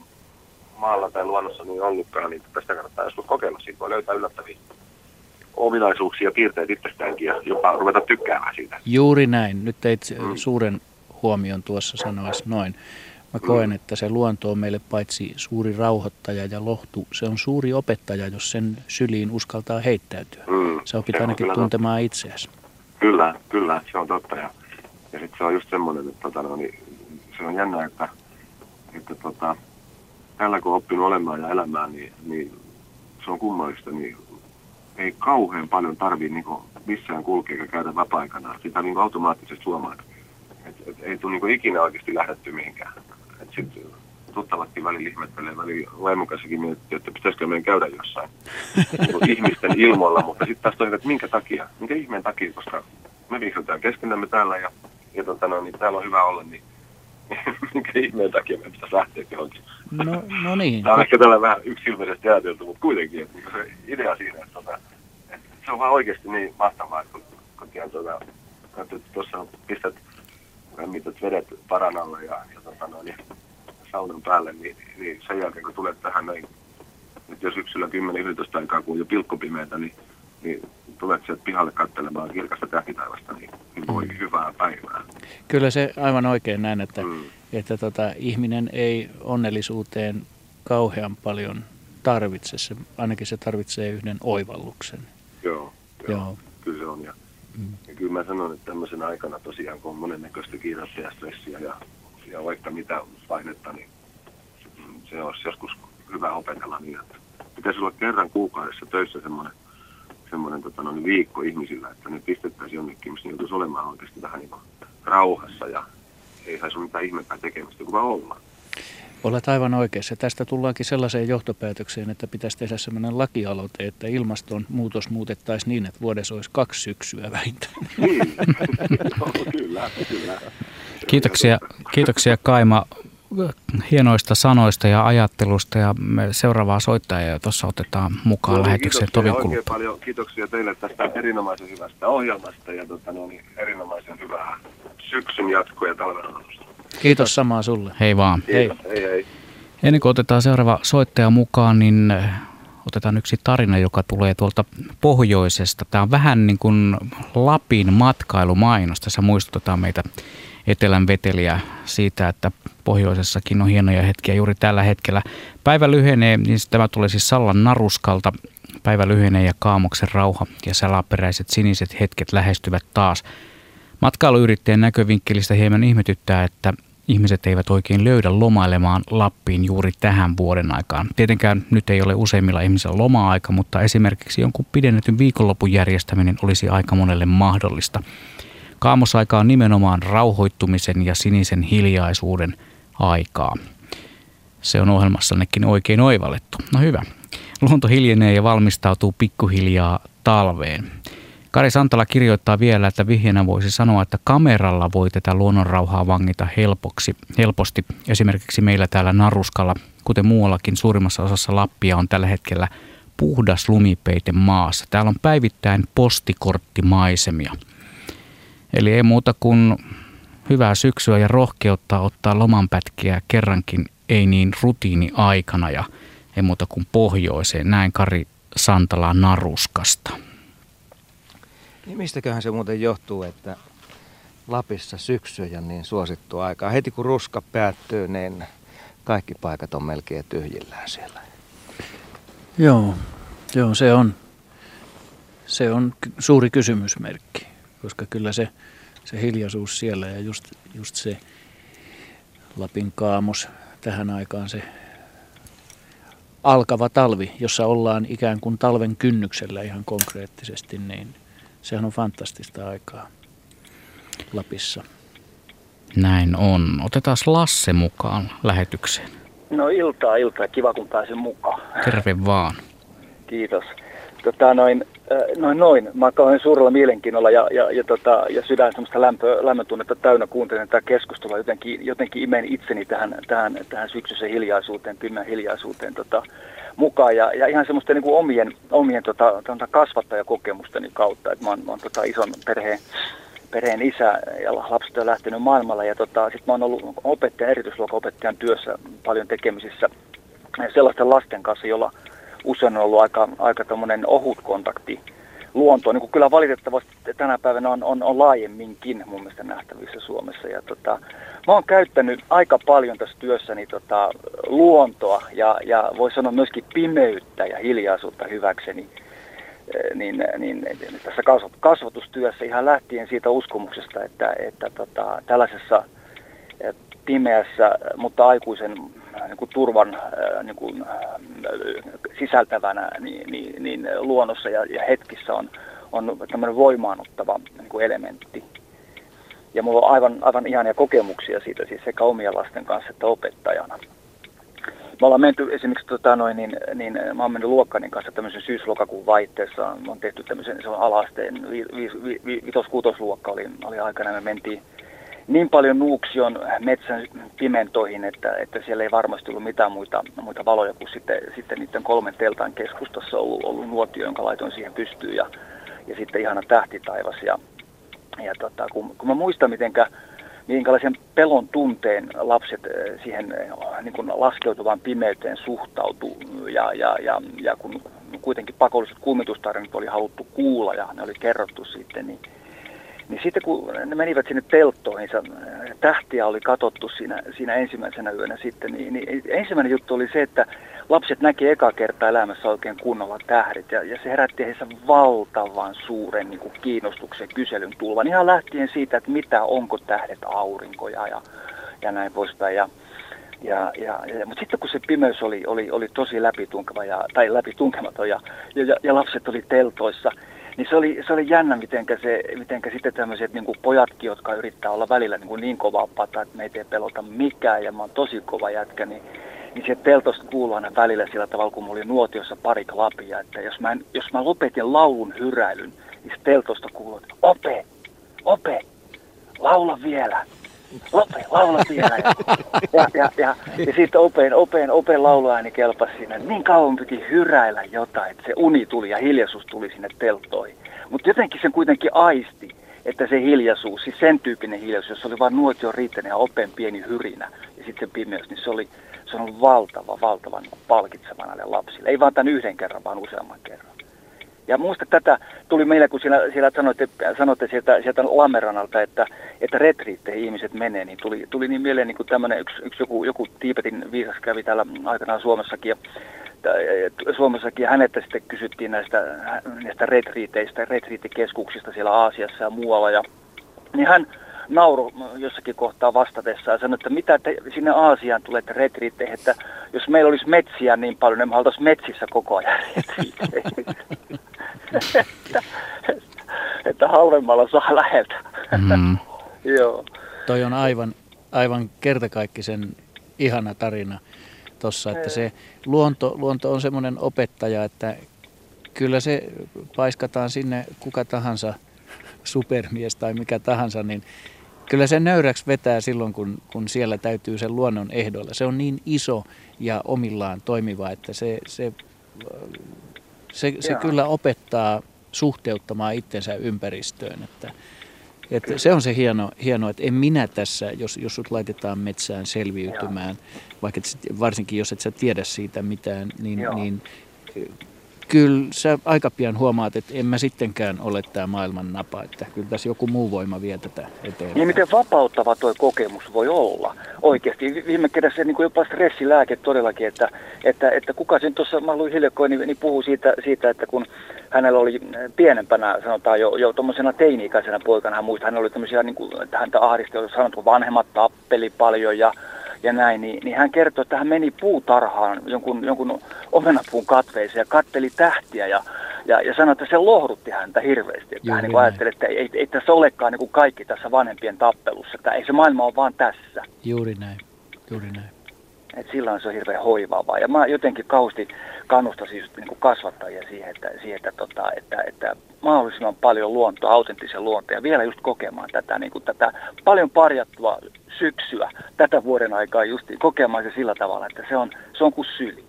maalla tai luonnossa niin ollutkaan, niin tästä kannattaa joskus kokeilla. Siitä voi löytää yllättäviä ominaisuuksia ja piirteitä itsestäänkin ja jopa ruveta tykkäämään siitä. Juuri näin. Nyt teit mm. suuren huomion tuossa sanoessa noin. Mä koen, että se luonto on meille paitsi suuri rauhoittaja ja lohtu, se on suuri opettaja, jos sen syliin uskaltaa heittäytyä. Mm, Sä opit ainakin tuntemaan totta. itseäsi. Kyllä, kyllä, se on totta. Ja, ja sitten se on just semmoinen, että tota, no, niin, se on jännä, että, että tota, tällä kun on oppinut olemaan ja elämään, niin, niin se on kummallista, niin ei kauhean paljon tarvii niin missään kulkea ja käydä vapaa-aikana. Sitä niin automaattisesti huomaa, Et, et ei tule niin ikinä oikeasti lähdetty mihinkään. Et sit tuttavatkin välillä ihmettelee, välillä vaimon kanssakin miettii, että pitäisikö meidän käydä jossain niin ihmisten ilmoilla, mutta sitten taas toivat, että minkä takia, minkä ihmeen takia, koska me viihdytään keskenämme täällä ja, ja tota, no, niin täällä on hyvä olla, niin (laughs) minkä ihmeen takia me pitäisi lähteä johonkin. No, no niin. Tämä on ehkä tällä vähän yksilmäisesti ajateltu, mutta kuitenkin, että niin se idea siinä, että, tota, että se on vaan oikeasti niin mahtavaa, että kun, kun tuota, että tuossa pistät lämmität vedet paranalle ja, ja tota, no, niin, saunan päälle, niin, niin sen jälkeen kun tulet tähän näin, nyt jos yksilö 10-11 aikaa, kun on jo pilkkopimeitä, niin, niin tulet sieltä pihalle katselemaan kirkasta tähtitaivasta, niin, niin voi mm. hyvää päivää. Kyllä se aivan oikein näin, että, mm. että tota, ihminen ei onnellisuuteen kauhean paljon tarvitse. Se, ainakin se tarvitsee yhden oivalluksen. Joo, joo, joo. kyllä se on. Ja, mm. ja kyllä mä sanon, että tämmöisen aikana tosiaan, kun on monennäköistä kiirettä ja stressiä ja, ja vaikka mitä painetta, niin se olisi joskus hyvä opetella niin, että pitäisi olla kerran kuukaudessa töissä semmoinen semmoinen tota, no, viikko ihmisillä, että ne pistettäisiin jonnekin, missä joutuisi olemaan oikeasti vähän niin rauhassa ja ei saisi mitään ihmeempää tekemistä kuin vaan olla. Olet aivan oikeassa. Tästä tullaankin sellaiseen johtopäätökseen, että pitäisi tehdä sellainen lakialoite, että ilmastonmuutos muutettaisiin niin, että vuodessa olisi kaksi syksyä vähintään. Niin, (laughs) no, kyllä, kyllä. Kiitoksia, kiitoksia Kaima hienoista sanoista ja ajattelusta ja me seuraavaa soittajaa tuossa otetaan mukaan no, lähetykseen tovin oikein paljon kiitoksia teille tästä erinomaisen hyvästä ohjelmasta ja tota, no, niin, erinomaisen hyvää syksyn jatkoa ja talven aloitusta. Kiitos samaa sulle. Hei vaan. Kiitos. Hei. hei hei. Ennen kuin otetaan seuraava soittaja mukaan, niin eh, otetaan yksi tarina, joka tulee tuolta pohjoisesta. Tämä on vähän niin kuin Lapin matkailumainos. Tässä muistutetaan meitä etelän veteliä siitä, että pohjoisessakin on hienoja hetkiä juuri tällä hetkellä. Päivä lyhenee, niin tämä tulee siis Sallan naruskalta. Päivä lyhenee ja kaamoksen rauha ja salaperäiset siniset hetket lähestyvät taas. Matkailuyrittäjän näkövinkkelistä hieman ihmetyttää, että ihmiset eivät oikein löydä lomailemaan Lappiin juuri tähän vuoden aikaan. Tietenkään nyt ei ole useimmilla ihmisillä loma-aika, mutta esimerkiksi jonkun pidennetyn viikonlopun järjestäminen olisi aika monelle mahdollista. Kaamosaika on nimenomaan rauhoittumisen ja sinisen hiljaisuuden aikaa. Se on ohjelmassannekin oikein oivallettu. No hyvä. Luonto hiljenee ja valmistautuu pikkuhiljaa talveen. Kari Santala kirjoittaa vielä, että vihjeenä voisi sanoa, että kameralla voi tätä luonnonrauhaa vangita helpoksi, helposti. Esimerkiksi meillä täällä Naruskalla, kuten muuallakin suurimmassa osassa Lappia, on tällä hetkellä puhdas lumipeite maassa. Täällä on päivittäin postikorttimaisemia. Eli ei muuta kuin hyvää syksyä ja rohkeutta ottaa lomanpätkiä kerrankin ei niin rutiini aikana ja ei muuta kuin pohjoiseen. Näin Kari Santala Naruskasta. Niin mistäköhän se muuten johtuu, että Lapissa syksy on niin suosittu aikaa. Heti kun ruska päättyy, niin kaikki paikat on melkein tyhjillään siellä. Joo, joo se on, se on suuri kysymysmerkki, koska kyllä se se hiljaisuus siellä ja just, just se Lapin kaamos tähän aikaan se alkava talvi, jossa ollaan ikään kuin talven kynnyksellä ihan konkreettisesti, niin sehän on fantastista aikaa Lapissa. Näin on. Otetaan Lasse mukaan lähetykseen. No iltaa, iltaa. Kiva kun pääsen mukaan. Terve vaan. Kiitos. Tota, noin, noin, noin. Mä olen suurella mielenkiinnolla ja, ja, ja, tota, ja sydän semmoista lämpö, lämmötunnetta täynnä kuuntelen tätä keskustelua. Jotenkin, jotenkin imen itseni tähän, tähän, tähän syksyisen hiljaisuuteen, pimeän hiljaisuuteen tota, mukaan. Ja, ja ihan semmoista niin kuin omien, omien tota, tota kasvattajakokemusteni kautta. Et mä oon, mä oon tota, ison perheen, perheen isä ja lapset on lähtenyt maailmalla. Ja tota, sitten mä oon ollut opettajan, erityisluokan opettajan työssä paljon tekemisissä sellaisten lasten kanssa, jolla usein on ollut aika, aika ohut kontakti luontoon, niin kuin kyllä valitettavasti tänä päivänä on, on, on laajemminkin mun mielestä nähtävissä Suomessa. Ja tota, mä oon käyttänyt aika paljon tässä työssäni tota, luontoa ja, ja voi sanoa myöskin pimeyttä ja hiljaisuutta hyväkseni eh, niin, niin, tässä kasvatustyössä ihan lähtien siitä uskomuksesta, että, että tota, tällaisessa eh, pimeässä, mutta aikuisen niin kuin turvan äh, niin kuin, äh, sisältävänä niin, niin, niin luonnossa ja, ja hetkissä on, on tämmöinen voimaanottava niin kuin elementti. ja mulla on aivan, aivan ihania kokemuksia siitä, siis sekä omien lasten kanssa että opettajana. Me ollaan menty esimerkiksi, tota, noin, niin, niin, mä oon mennyt luokkanin kanssa tämmöisen syys-lokakuun vaihteessa. Me on tehty tämmöisen, se on alasteen, vi, vi, vi, vi, oli, oli aikana, me mentiin niin paljon Nuuksion metsän pimentoihin, että, että siellä ei varmasti ollut mitään muita, muita valoja kuin sitten, sitten niiden kolmen teltan keskustassa ollut, ollut nuotio, jonka laitoin siihen pystyyn ja, ja sitten ihana tähtitaivas. Ja, ja tota, kun, kun mä muistan, mitenkä, minkälaisen pelon tunteen lapset eh, siihen eh, niin kuin laskeutuvaan pimeyteen suhtautuu ja, ja, ja, ja kun kuitenkin pakolliset kuumitustarinat oli haluttu kuulla ja ne oli kerrottu sitten, niin niin sitten kun ne menivät sinne telttoihin, tähtiä oli katottu siinä, siinä ensimmäisenä yönä sitten, niin, niin ensimmäinen juttu oli se, että lapset näki eka kertaa elämässä oikein kunnolla tähdet ja, ja se herätti heissä valtavan suuren niin kuin kiinnostuksen kyselyn tulvan. Ihan lähtien siitä, että mitä onko tähdet aurinkoja ja, ja näin poispäin. Ja, ja, ja, ja, mutta sitten kun se pimeys oli, oli, oli tosi läpitunkeva ja, tai läpitunkematon ja, ja, ja lapset oli teltoissa, niin se oli, se oli jännä, mitenkä, se, mitenkä sitten tämmöiset niin pojatkin, jotka yrittää olla välillä niin, kuin niin kovaa pata, että meitä ei pelota mikään ja mä oon tosi kova jätkä, niin, niin se teltosta kuuluu aina välillä sillä tavalla, kun mulla oli nuotiossa pari klapia, että jos mä, jos mä lopetin laulun hyräilyn, niin se teltosta kuuluu, että ope, ope, laula vielä. Lope, laula vielä. Ja, ja, ja, ja, ja sitten opeen, opeen, opeen lauluääni kelpasi siinä. Niin kauan piti hyräillä jotain, että se uni tuli ja hiljaisuus tuli sinne telttoihin. Mutta jotenkin sen kuitenkin aisti, että se hiljaisuus, siis sen tyyppinen hiljaisuus, jos oli vain nuotio riittäinen ja opeen pieni hyrinä ja sitten se pimeys, niin se oli, se on valtava, valtava niin palkitseva näille lapsille. Ei vaan tämän yhden kerran, vaan useamman kerran. Ja muista tätä tuli meille, kun siellä, siellä sanoitte, sanoitte sieltä, sieltä Lammeranalta, että, että retriitteihin ihmiset menee, niin tuli, tuli niin mieleen niin kuin tämmöinen yksi, yksi joku, joku Tiipetin viisas kävi täällä aikanaan Suomessakin. Ja, Suomessakin ja hänettä sitten kysyttiin näistä, näistä retriiteistä, retriittikeskuksista siellä Aasiassa ja muualla. Ja, niin hän nauru jossakin kohtaa vastatessa ja sanoi, että mitä te sinne Aasiaan tulette retriitteihin, että jos meillä olisi metsiä niin paljon, niin me oltaisiin metsissä koko ajan että, (laughs) että halvemmalla saa läheltä. Mm. (laughs) Joo. Toi on aivan, aivan kertakaikkisen ihana tarina tuossa, että se luonto, luonto on semmoinen opettaja, että kyllä se paiskataan sinne kuka tahansa supermies tai mikä tahansa, niin kyllä se nöyräksi vetää silloin, kun, kun siellä täytyy sen luonnon ehdolla. Se on niin iso ja omillaan toimiva, että se, se se, se kyllä opettaa suhteuttamaan itsensä ympäristöön. Että, että se on se hieno, hieno, että en minä tässä, jos, jos sut laitetaan metsään selviytymään, vaikka et, varsinkin jos et sä tiedä siitä mitään, niin, niin kyllä sä aika pian huomaat, että en mä sittenkään ole tämä maailman napa, että kyllä tässä joku muu voima vie tätä eteenpäin. Niin miten vapauttava tuo kokemus voi olla oikeasti. Viime kädessä niin jopa stressilääke todellakin, että, että, että kuka sen tuossa, mä luin hiljakkoin, niin, niin puhuu siitä, siitä, että kun hänellä oli pienempänä, sanotaan jo, jo tuommoisena teini-ikäisenä poikana, hän muista, hänellä oli tämmöisiä, niin kuin, häntä ahdisti, jos sanottu vanhemmat tappeli paljon ja ja näin, niin, niin hän kertoi, että hän meni puutarhaan jonkun, jonkun omenapuun katveeseen ja katteli tähtiä ja, ja, ja sanoi, että se lohdutti häntä hirveästi. Että hän niin ajatteli, että ei, ei tässä olekaan niin kuin kaikki tässä vanhempien tappelussa, että ei se maailma ole vaan tässä. Juuri näin, juuri näin. Et silloin se on hirveän hoivaavaa. Ja mä jotenkin kausti kannustasin just niin kuin kasvattajia siihen, että, siihen että, tota, että, että mahdollisimman paljon luontoa, autenttisia luontoja, vielä just kokemaan tätä, niin kuin tätä paljon parjattua syksyä, tätä vuoden aikaa just kokemaan se sillä tavalla, että se on, se on kuin syli.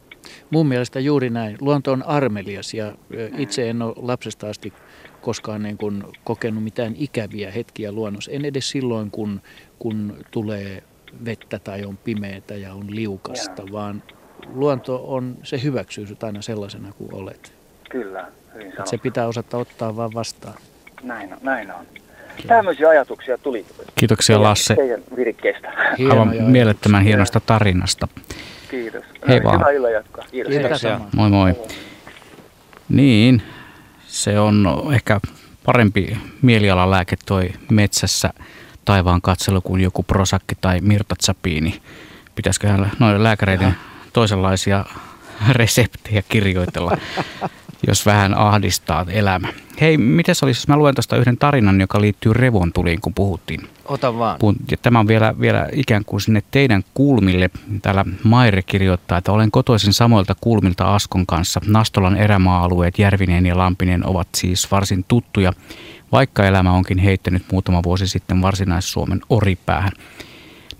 Mun mielestä juuri näin. Luonto on armelias ja itse en ole lapsesta asti koskaan niin kuin kokenut mitään ikäviä hetkiä luonnossa. En edes silloin, kun, kun tulee vettä tai on pimeätä ja on liukasta, ja. vaan luonto on, se hyväksyy sut aina sellaisena kuin olet. Kyllä, hyvin Se pitää osata ottaa vaan vastaan. Näin on, näin on. Tämmöisiä ajatuksia tuli. Kiitoksia teidän, Lasse. Teidän virikkeestä. Aivan mielettömän hienosta tarinasta. Kiitos. Hei vaan. Hyvää illan jatkoa. Kiitos. Kiitoksia. Moi moi. Niin, se on ehkä parempi mielialalääke toi metsässä taivaan katselu kuin joku prosakki tai mirtatsapiini. Pitäisiköhän noiden lääkäreiden toisenlaisia reseptejä kirjoitella, (laughs) jos vähän ahdistaa elämä. Hei, miten olisi, jos mä luen tuosta yhden tarinan, joka liittyy revontuliin, kun puhuttiin Ota vaan. Ja tämä on vielä, vielä ikään kuin sinne teidän kulmille. Täällä Maire kirjoittaa, että olen kotoisin samoilta kulmilta Askon kanssa. Nastolan erämaa-alueet Järvinen ja Lampinen ovat siis varsin tuttuja, vaikka elämä onkin heittänyt muutama vuosi sitten Varsinais-Suomen oripäähän.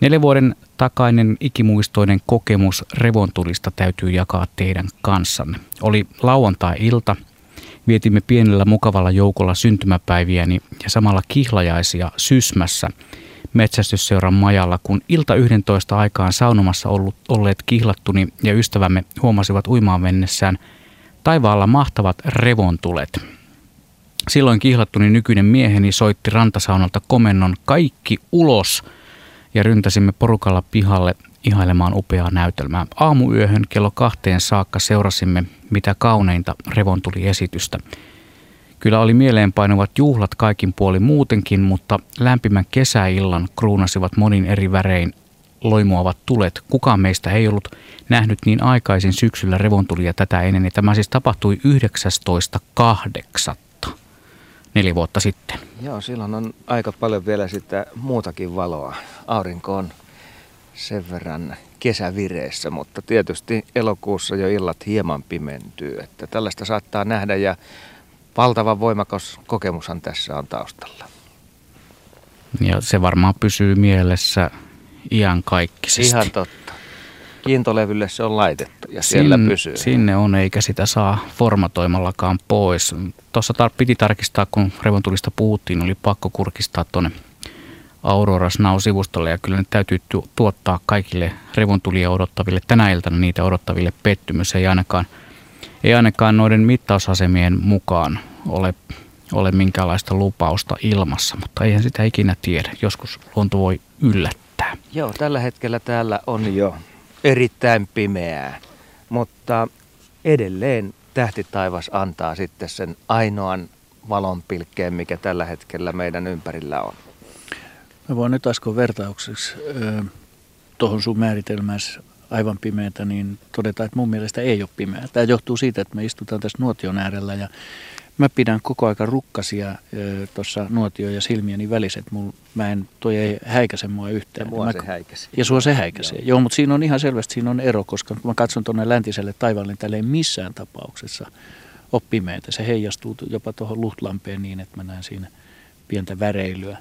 Neljän vuoden takainen ikimuistoinen kokemus revontulista täytyy jakaa teidän kanssanne. Oli lauantai-ilta. Vietimme pienellä mukavalla joukolla syntymäpäiviäni ja samalla kihlajaisia Sysmässä metsästysseuran majalla, kun ilta 11 aikaan saunomassa ollut, olleet kihlattuni ja ystävämme huomasivat uimaan mennessään taivaalla mahtavat revontulet. Silloin kihlattuni nykyinen mieheni soitti rantasaunalta komennon kaikki ulos – ja ryntäsimme porukalla pihalle ihailemaan upeaa näytelmää. Aamuyöhön kello kahteen saakka seurasimme mitä kauneinta revontuliesitystä. Kyllä oli mieleenpainuvat juhlat kaikin puolin muutenkin, mutta lämpimän kesäillan kruunasivat monin eri värein loimuavat tulet. Kukaan meistä ei ollut nähnyt niin aikaisin syksyllä revontulia tätä ennen. Tämä siis tapahtui 19.8 neljä vuotta sitten. Joo, silloin on aika paljon vielä sitä muutakin valoa. Aurinko on sen verran kesävireessä, mutta tietysti elokuussa jo illat hieman pimentyy. Että tällaista saattaa nähdä ja valtavan voimakas kokemushan tässä on taustalla. Ja se varmaan pysyy mielessä iän kaikkisesti. Ihan totta. Kiintolevylle se on laitettu ja siellä sinne, pysyy. Sinne on, eikä sitä saa formatoimallakaan pois. Tuossa tar- piti tarkistaa, kun revontulista puhuttiin, oli pakko kurkistaa tuonne Aurora Now-sivustolle ja kyllä ne täytyy tu- tuottaa kaikille revontulia odottaville, tänä iltana niitä odottaville pettymys. Ei ainakaan, ei ainakaan noiden mittausasemien mukaan ole, ole minkäänlaista lupausta ilmassa, mutta eihän sitä ikinä tiedä. Joskus luonto voi yllättää. Joo, tällä hetkellä täällä on jo erittäin pimeää, mutta edelleen tähtitaivas antaa sitten sen ainoan valonpilkkeen, mikä tällä hetkellä meidän ympärillä on. Mä voin nyt Asko vertaukseksi tuohon sun määritelmässä aivan pimeätä, niin todetaan, että mun mielestä ei ole pimeää. Tämä johtuu siitä, että me istutaan tässä nuotion äärellä ja mä pidän koko aika rukkasia tuossa nuotio ja silmieni väliset. Mul, mä en, toi ei häikäse mua yhtään. Ja mua mä, se häikäsi. Ja sua se häikäsee. Joo. Joo, mutta siinä on ihan selvästi siinä on ero, koska kun mä katson tuonne läntiselle taivaalle, niin täällä ei missään tapauksessa ole pimeätä. Se heijastuu jopa tuohon luhtlampeen niin, että mä näen siinä pientä väreilyä,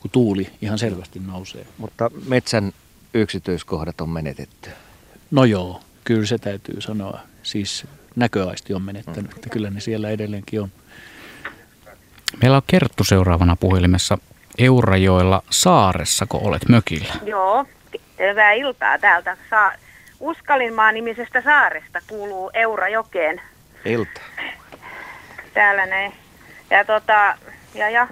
kun tuuli ihan selvästi nousee. Mutta metsän yksityiskohdat on menetetty. No joo, kyllä se täytyy sanoa. Siis näköaisti on menettänyt, että kyllä ne siellä edelleenkin on. Meillä on Kerttu seuraavana puhelimessa Eurajoella saaressa, kun olet mökillä. Joo, hyvää iltaa täältä. Saa, Uskalinmaa nimisestä saaresta kuuluu Eurajokeen. Ilta. Täällä ne. Ja, tota, ja, ja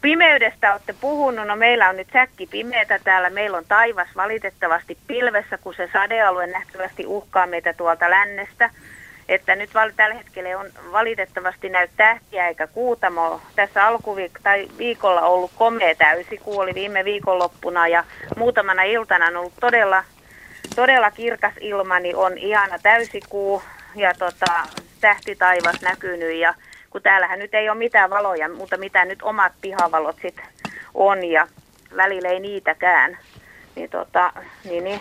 Pimeydestä olette puhunut, no meillä on nyt säkki pimeätä täällä, meillä on taivas valitettavasti pilvessä, kun se sadealue nähtävästi uhkaa meitä tuolta lännestä. Että nyt val- tällä hetkellä on valitettavasti näy tähtiä eikä kuutamo. Tässä alkuviik- tai viikolla ollut komea täysikuu, oli viime viikonloppuna ja muutamana iltana on ollut todella, todella kirkas ilma, niin on ihana täysikuu ja tota, tähtitaivas näkynyt ja kun täällähän nyt ei ole mitään valoja, mutta mitä nyt omat pihavalot sitten on ja välillä ei niitäkään. Niin, tota, niin, niin.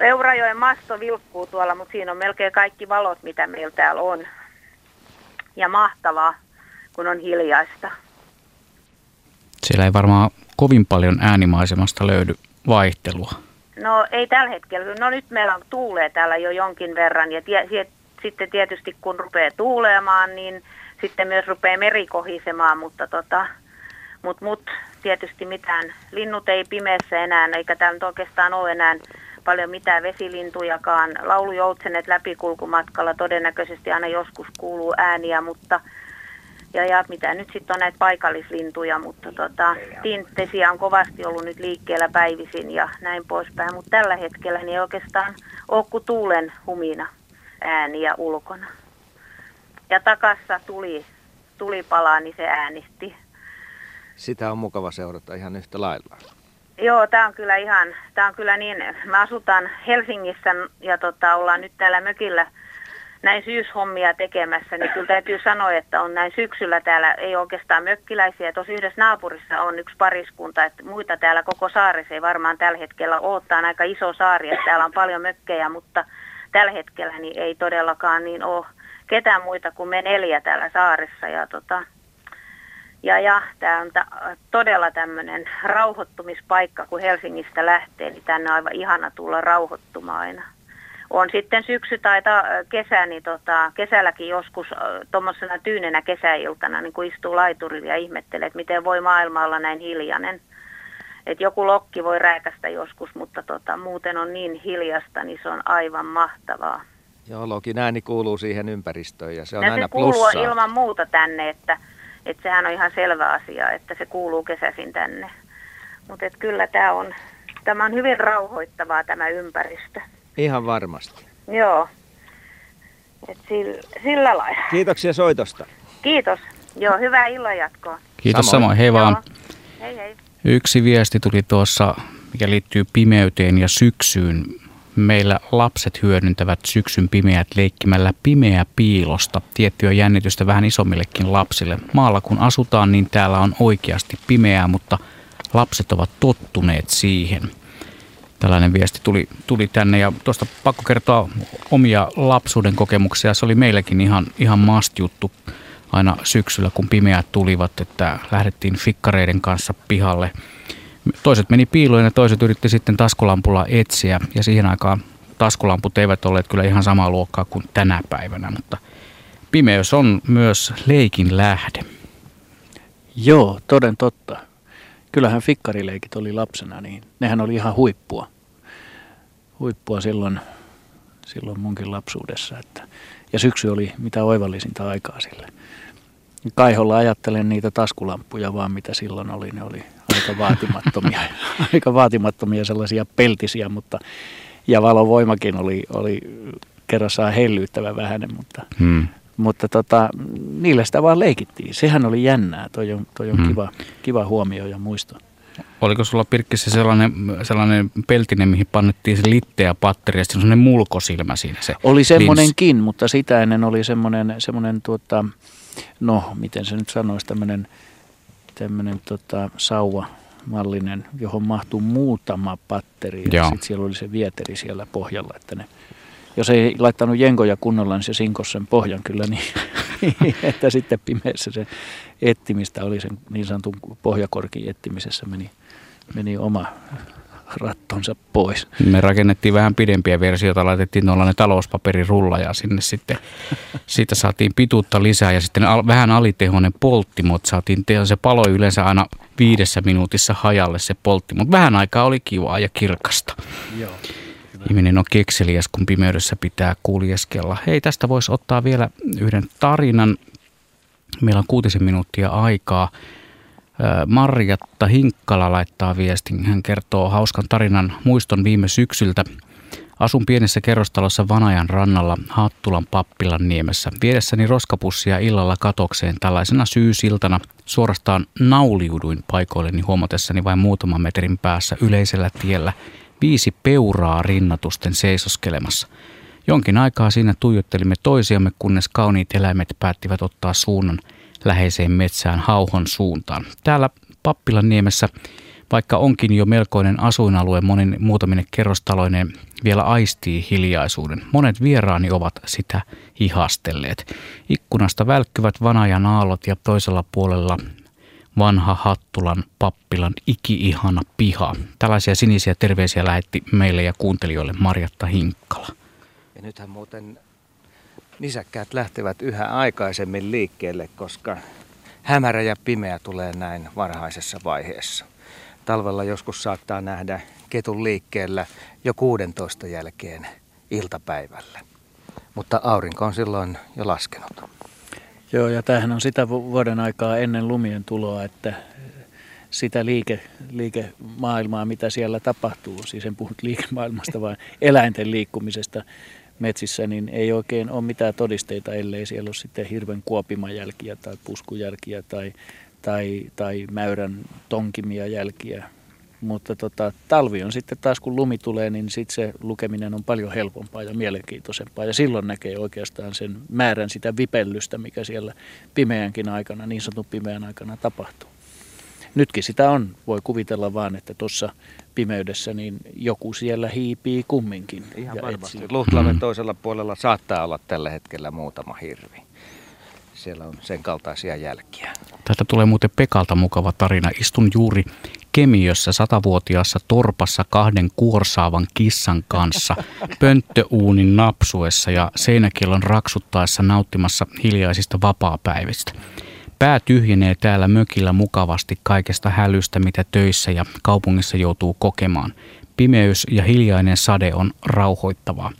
Eurajoen masto vilkkuu tuolla, mutta siinä on melkein kaikki valot, mitä meillä täällä on. Ja mahtavaa, kun on hiljaista. Siellä ei varmaan kovin paljon äänimaisemasta löydy vaihtelua. No ei tällä hetkellä. No nyt meillä on tuulee täällä jo jonkin verran ja tie, sitten tietysti kun rupeaa tuulemaan, niin sitten myös rupeaa meri kohisemaan, mutta tota, mut, mut, tietysti mitään. Linnut ei pimeässä enää, eikä täällä nyt oikeastaan ole enää paljon mitään vesilintujakaan. Laulujoutsenet läpikulkumatkalla todennäköisesti aina joskus kuuluu ääniä, mutta ja, ja mitä nyt sitten on näitä paikallislintuja, mutta tota, tinttesiä on kovasti ollut nyt liikkeellä päivisin ja näin poispäin, mutta tällä hetkellä niin oikeastaan ole kuin tuulen humina ääniä ulkona. Ja takassa tuli, tuli palaa, niin se äänisti. Sitä on mukava seurata ihan yhtä lailla. Joo, tämä on kyllä ihan, tämä on kyllä niin, me asutaan Helsingissä ja tota, ollaan nyt täällä mökillä, näin syyshommia tekemässä, niin kyllä täytyy sanoa, että on näin syksyllä täällä, ei oikeastaan mökkiläisiä. Tuossa yhdessä naapurissa on yksi pariskunta, että muita täällä koko saaressa ei varmaan tällä hetkellä ole. Tämä on aika iso saari, että täällä on paljon mökkejä, mutta tällä hetkellä niin ei todellakaan niin ole ketään muita kuin me neljä täällä saaressa. Ja, tota, ja, ja tämä on ta- todella tämmöinen rauhoittumispaikka, kun Helsingistä lähtee, niin tänne on aivan ihana tulla rauhoittumaan aina on sitten syksy tai ta, kesä, niin tota, kesälläkin joskus tuommoisena tyynenä kesäiltana niin kun istuu laiturilla ja ihmettelee, että miten voi maailma olla näin hiljainen. Et joku lokki voi rääkästä joskus, mutta tota, muuten on niin hiljasta, niin se on aivan mahtavaa. Joo, lokin ääni kuuluu siihen ympäristöön ja se on ja aina se kuuluu plussaa. ilman muuta tänne, että, että sehän on ihan selvä asia, että se kuuluu kesäsin tänne. Mutta kyllä tämä on, tämä on hyvin rauhoittavaa tämä ympäristö. Ihan varmasti. Joo. Et sillä, sillä lailla. Kiitoksia soitosta. Kiitos. Joo, hyvää illanjatkoa. Kiitos Samoin. samoin. Hei vaan. Joo. Hei hei. Yksi viesti tuli tuossa, mikä liittyy pimeyteen ja syksyyn. Meillä lapset hyödyntävät syksyn pimeät leikkimällä pimeä piilosta. Tiettyä jännitystä vähän isommillekin lapsille. Maalla kun asutaan, niin täällä on oikeasti pimeää, mutta lapset ovat tottuneet siihen. Tällainen viesti tuli, tuli tänne ja tuosta pakko kertoa omia lapsuuden kokemuksia. Se oli meilläkin ihan, ihan must-juttu aina syksyllä, kun pimeät tulivat, että lähdettiin fikkareiden kanssa pihalle. Toiset meni piiloon ja toiset yritti sitten taskulampulla etsiä ja siihen aikaan taskulamput eivät olleet kyllä ihan samaa luokkaa kuin tänä päivänä, mutta pimeys on myös leikin lähde. Joo, toden totta. Kyllähän fikkarileikit oli lapsena, niin nehän oli ihan huippua. Huippua silloin, silloin munkin lapsuudessa. Että, ja syksy oli mitä oivallisinta aikaa sille. Kaiholla ajattelen niitä taskulampuja vaan, mitä silloin oli. Ne oli aika vaatimattomia, (laughs) aika vaatimattomia sellaisia peltisiä, mutta ja valovoimakin oli, oli kerrassaan hellyyttävä vähäinen, mutta, Hmm. mutta tota, niillä sitä vaan leikittiin. Sehän oli jännää, toi on, toi on Hmm. kiva, kiva huomio ja muisto. Oliko sulla Pirkkissä sellainen, sellainen peltinen, mihin pannettiin se litteä patteri ja sitten sellainen mulkosilmä siinä se Oli linssi? semmoinenkin, mutta sitä ennen oli semmoinen, semmoinen tuota, no miten se nyt sanoisi, tämmöinen, tämmöinen tota, sauva mallinen, johon mahtuu muutama patteri ja sitten siellä oli se vieteri siellä pohjalla, että ne, jos ei laittanut jenkoja kunnolla, niin se sinkos sen pohjan kyllä niin, (laughs) että sitten pimeässä se ettimistä oli sen niin sanotun pohjakorkin ettimisessä meni, meni oma rattonsa pois. Me rakennettiin vähän pidempiä versioita, laitettiin tuollainen talouspaperirulla ja sinne sitten siitä saatiin pituutta lisää ja sitten al, vähän alitehoinen polttimot saatiin tehdä. Se paloi yleensä aina viidessä minuutissa hajalle se poltti, mutta vähän aikaa oli kivaa ja kirkasta. Joo. Ihminen on kekseliäs, kun pimeydessä pitää kuljeskella. Hei, tästä voisi ottaa vielä yhden tarinan. Meillä on kuutisen minuuttia aikaa. Marjatta Hinkkala laittaa viestin. Hän kertoo hauskan tarinan muiston viime syksyltä. Asun pienessä kerrostalossa Vanajan rannalla Hattulan pappilan niemessä. Viedessäni roskapussia illalla katokseen tällaisena syysiltana suorastaan nauliuduin paikoilleni huomatessani vain muutaman metrin päässä yleisellä tiellä viisi peuraa rinnatusten seisoskelemassa. Jonkin aikaa siinä tuijottelimme toisiamme, kunnes kauniit eläimet päättivät ottaa suunnan läheiseen metsään hauhon suuntaan. Täällä Pappilan niemessä, vaikka onkin jo melkoinen asuinalue monin muutaminen kerrostaloinen, vielä aistii hiljaisuuden. Monet vieraani ovat sitä ihastelleet. Ikkunasta välkkyvät vanajan aallot ja toisella puolella vanha Hattulan pappilan iki-ihana piha. Tällaisia sinisiä terveisiä lähetti meille ja kuuntelijoille Marjatta Hinkkala. Ja nythän muuten nisäkkäät lähtevät yhä aikaisemmin liikkeelle, koska hämärä ja pimeä tulee näin varhaisessa vaiheessa. Talvella joskus saattaa nähdä ketun liikkeellä jo 16 jälkeen iltapäivällä. Mutta aurinko on silloin jo laskenut. Joo, ja tämähän on sitä vu- vuoden aikaa ennen lumien tuloa, että sitä liike, liikemaailmaa, mitä siellä tapahtuu, siis en puhu liikemaailmasta, (laughs) vaan eläinten liikkumisesta metsissä, niin ei oikein ole mitään todisteita, ellei siellä ole sitten hirven kuopimajälkiä tai puskujälkiä tai, tai, tai mäyrän tonkimia jälkiä. Mutta tota, talvi on sitten taas, kun lumi tulee, niin sitten se lukeminen on paljon helpompaa ja mielenkiintoisempaa. Ja silloin näkee oikeastaan sen määrän sitä vipellystä, mikä siellä pimeänkin aikana, niin sanotun pimeän aikana tapahtuu. Nytkin sitä on, voi kuvitella vaan, että tuossa pimeydessä niin joku siellä hiipii kumminkin. Ihan ja varmasti. etsii. Luhtlaven toisella puolella saattaa olla tällä hetkellä muutama hirvi. Siellä on sen kaltaisia jälkiä. Tästä tulee muuten Pekalta mukava tarina. Istun juuri Kemiössä satavuotiaassa torpassa kahden kuorsaavan kissan kanssa (laughs) pönttöuunin napsuessa ja seinäkielon raksuttaessa nauttimassa hiljaisista vapaapäivistä. Pää tyhjenee täällä mökillä mukavasti kaikesta hälystä, mitä töissä ja kaupungissa joutuu kokemaan. Pimeys ja hiljainen sade on rauhoittavaa.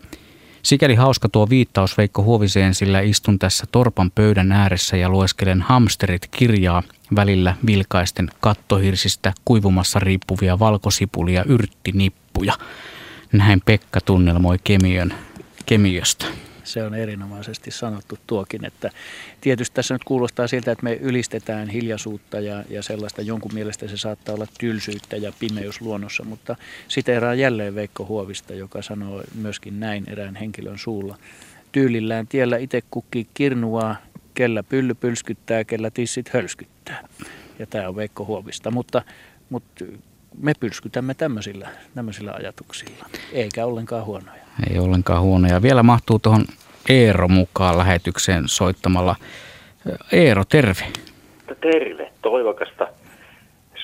Sikäli hauska tuo viittaus Veikko Huoviseen, sillä istun tässä torpan pöydän ääressä ja lueskelen hamsterit kirjaa välillä vilkaisten kattohirsistä kuivumassa riippuvia valkosipulia yrttinippuja. Näin Pekka tunnelmoi Kemiön, Kemiöstä. Se on erinomaisesti sanottu tuokin, että tietysti tässä nyt kuulostaa siltä, että me ylistetään hiljaisuutta ja, ja sellaista, jonkun mielestä se saattaa olla tylsyyttä ja pimeys luonnossa, mutta siteeraa jälleen Veikko Huovista, joka sanoo myöskin näin erään henkilön suulla. Tyylillään tiellä itse kukkii kirnuaa, kellä pylly pylskyttää, kellä tissit hölskyttää. Ja tämä on Veikko Huovista, mutta, mutta me pylskytämme tämmöisillä, tämmöisillä ajatuksilla, eikä ollenkaan huonoja. Ei ollenkaan huonoja. Vielä mahtuu tuohon Eero mukaan lähetykseen soittamalla. Eero, terve. Terve, toivokasta.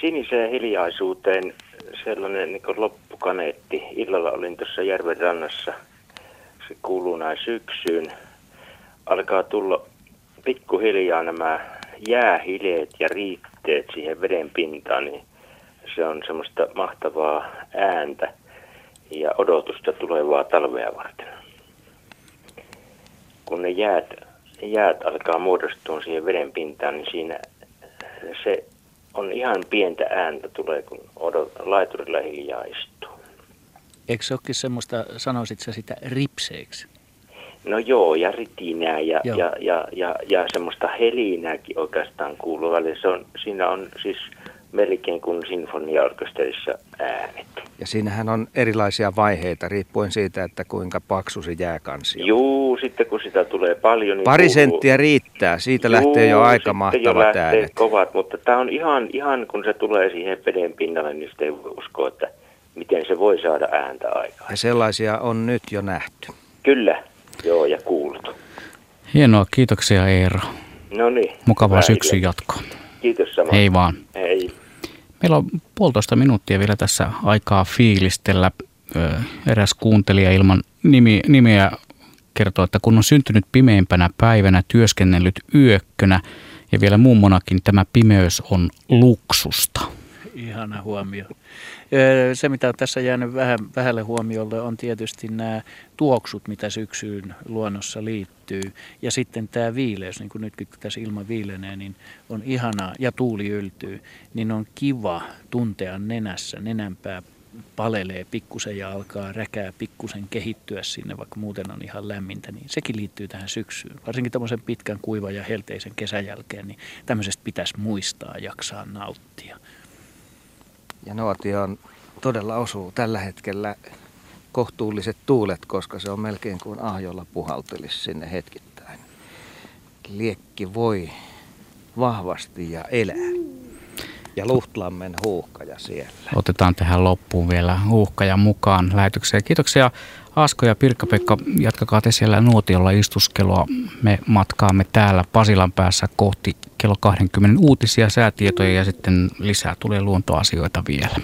Siniseen hiljaisuuteen sellainen niin loppukaneetti. Illalla olin tuossa järven rannassa. Se kuuluu näin syksyyn. Alkaa tulla pikkuhiljaa nämä jäähileet ja riitteet siihen veden pintaan. Niin se on semmoista mahtavaa ääntä ja odotusta tulevaa talvea varten. Kun ne jäät, jäät alkaa muodostua siihen veden pintaan, niin siinä se on ihan pientä ääntä tulee, kun odot, laiturilla hiljaa istuu. Eikö se olekin semmoista, sanoisit sä sitä ripseeksi? No joo, ja ritinää ja, Joo. ja, ja, ja, ja semmoista helinääkin oikeastaan kuuluu välillä. Se on, siinä on siis melkein kuin sinfoniaorkesterissa äänet. Ja siinähän on erilaisia vaiheita riippuen siitä, että kuinka paksu se jääkansi on. Juu, sitten kun sitä tulee paljon, niin Pari kuuluu- senttiä riittää, siitä lähtee jo Juu, aika sitten mahtavat jo lähtee äänet. kovat, mutta tämä on ihan, ihan, kun se tulee siihen veden pinnalle, niin sitten ei voi uskoa, että miten se voi saada ääntä aikaan. Ja sellaisia on nyt jo nähty. Kyllä, joo, ja kuultu. Hienoa, kiitoksia Eero. No niin. Mukavaa syksyn jatkoa. Kiitos samoin. Hei vaan. Hei. Meillä on puolitoista minuuttia vielä tässä aikaa fiilistellä. Eräs kuuntelija ilman nimi, nimeä kertoo, että kun on syntynyt pimeimpänä päivänä, työskennellyt yökkönä ja vielä mummonakin tämä pimeys on luksusta. Ihana huomio. Se, mitä on tässä jäänyt vähän, vähälle huomiolle, on tietysti nämä tuoksut, mitä syksyyn luonnossa liittyy. Ja sitten tämä viileys, niin kuin nytkin kun tässä ilma viilenee, niin on ihanaa, ja tuuli yltyy, niin on kiva tuntea nenässä. Nenänpää palelee pikkusen ja alkaa räkää pikkusen kehittyä sinne, vaikka muuten on ihan lämmintä, niin sekin liittyy tähän syksyyn. Varsinkin tämmöisen pitkän kuivan ja helteisen kesän jälkeen, niin tämmöisestä pitäisi muistaa jaksaa nauttia. Ja nuotioon todella osuu tällä hetkellä kohtuulliset tuulet, koska se on melkein kuin ahjolla puhaltelisi sinne hetkittäin. Liekki voi vahvasti ja elää. Ja Luhtlammen huuhkaja siellä. Otetaan tähän loppuun vielä huuhkaja mukaan lähetykseen. Kiitoksia Asko ja Pirkka-Pekka. Jatkakaa te siellä nuotiolla istuskelua. Me matkaamme täällä Pasilan päässä kohti kello 20 uutisia, säätietoja ja sitten lisää tulee luontoasioita vielä.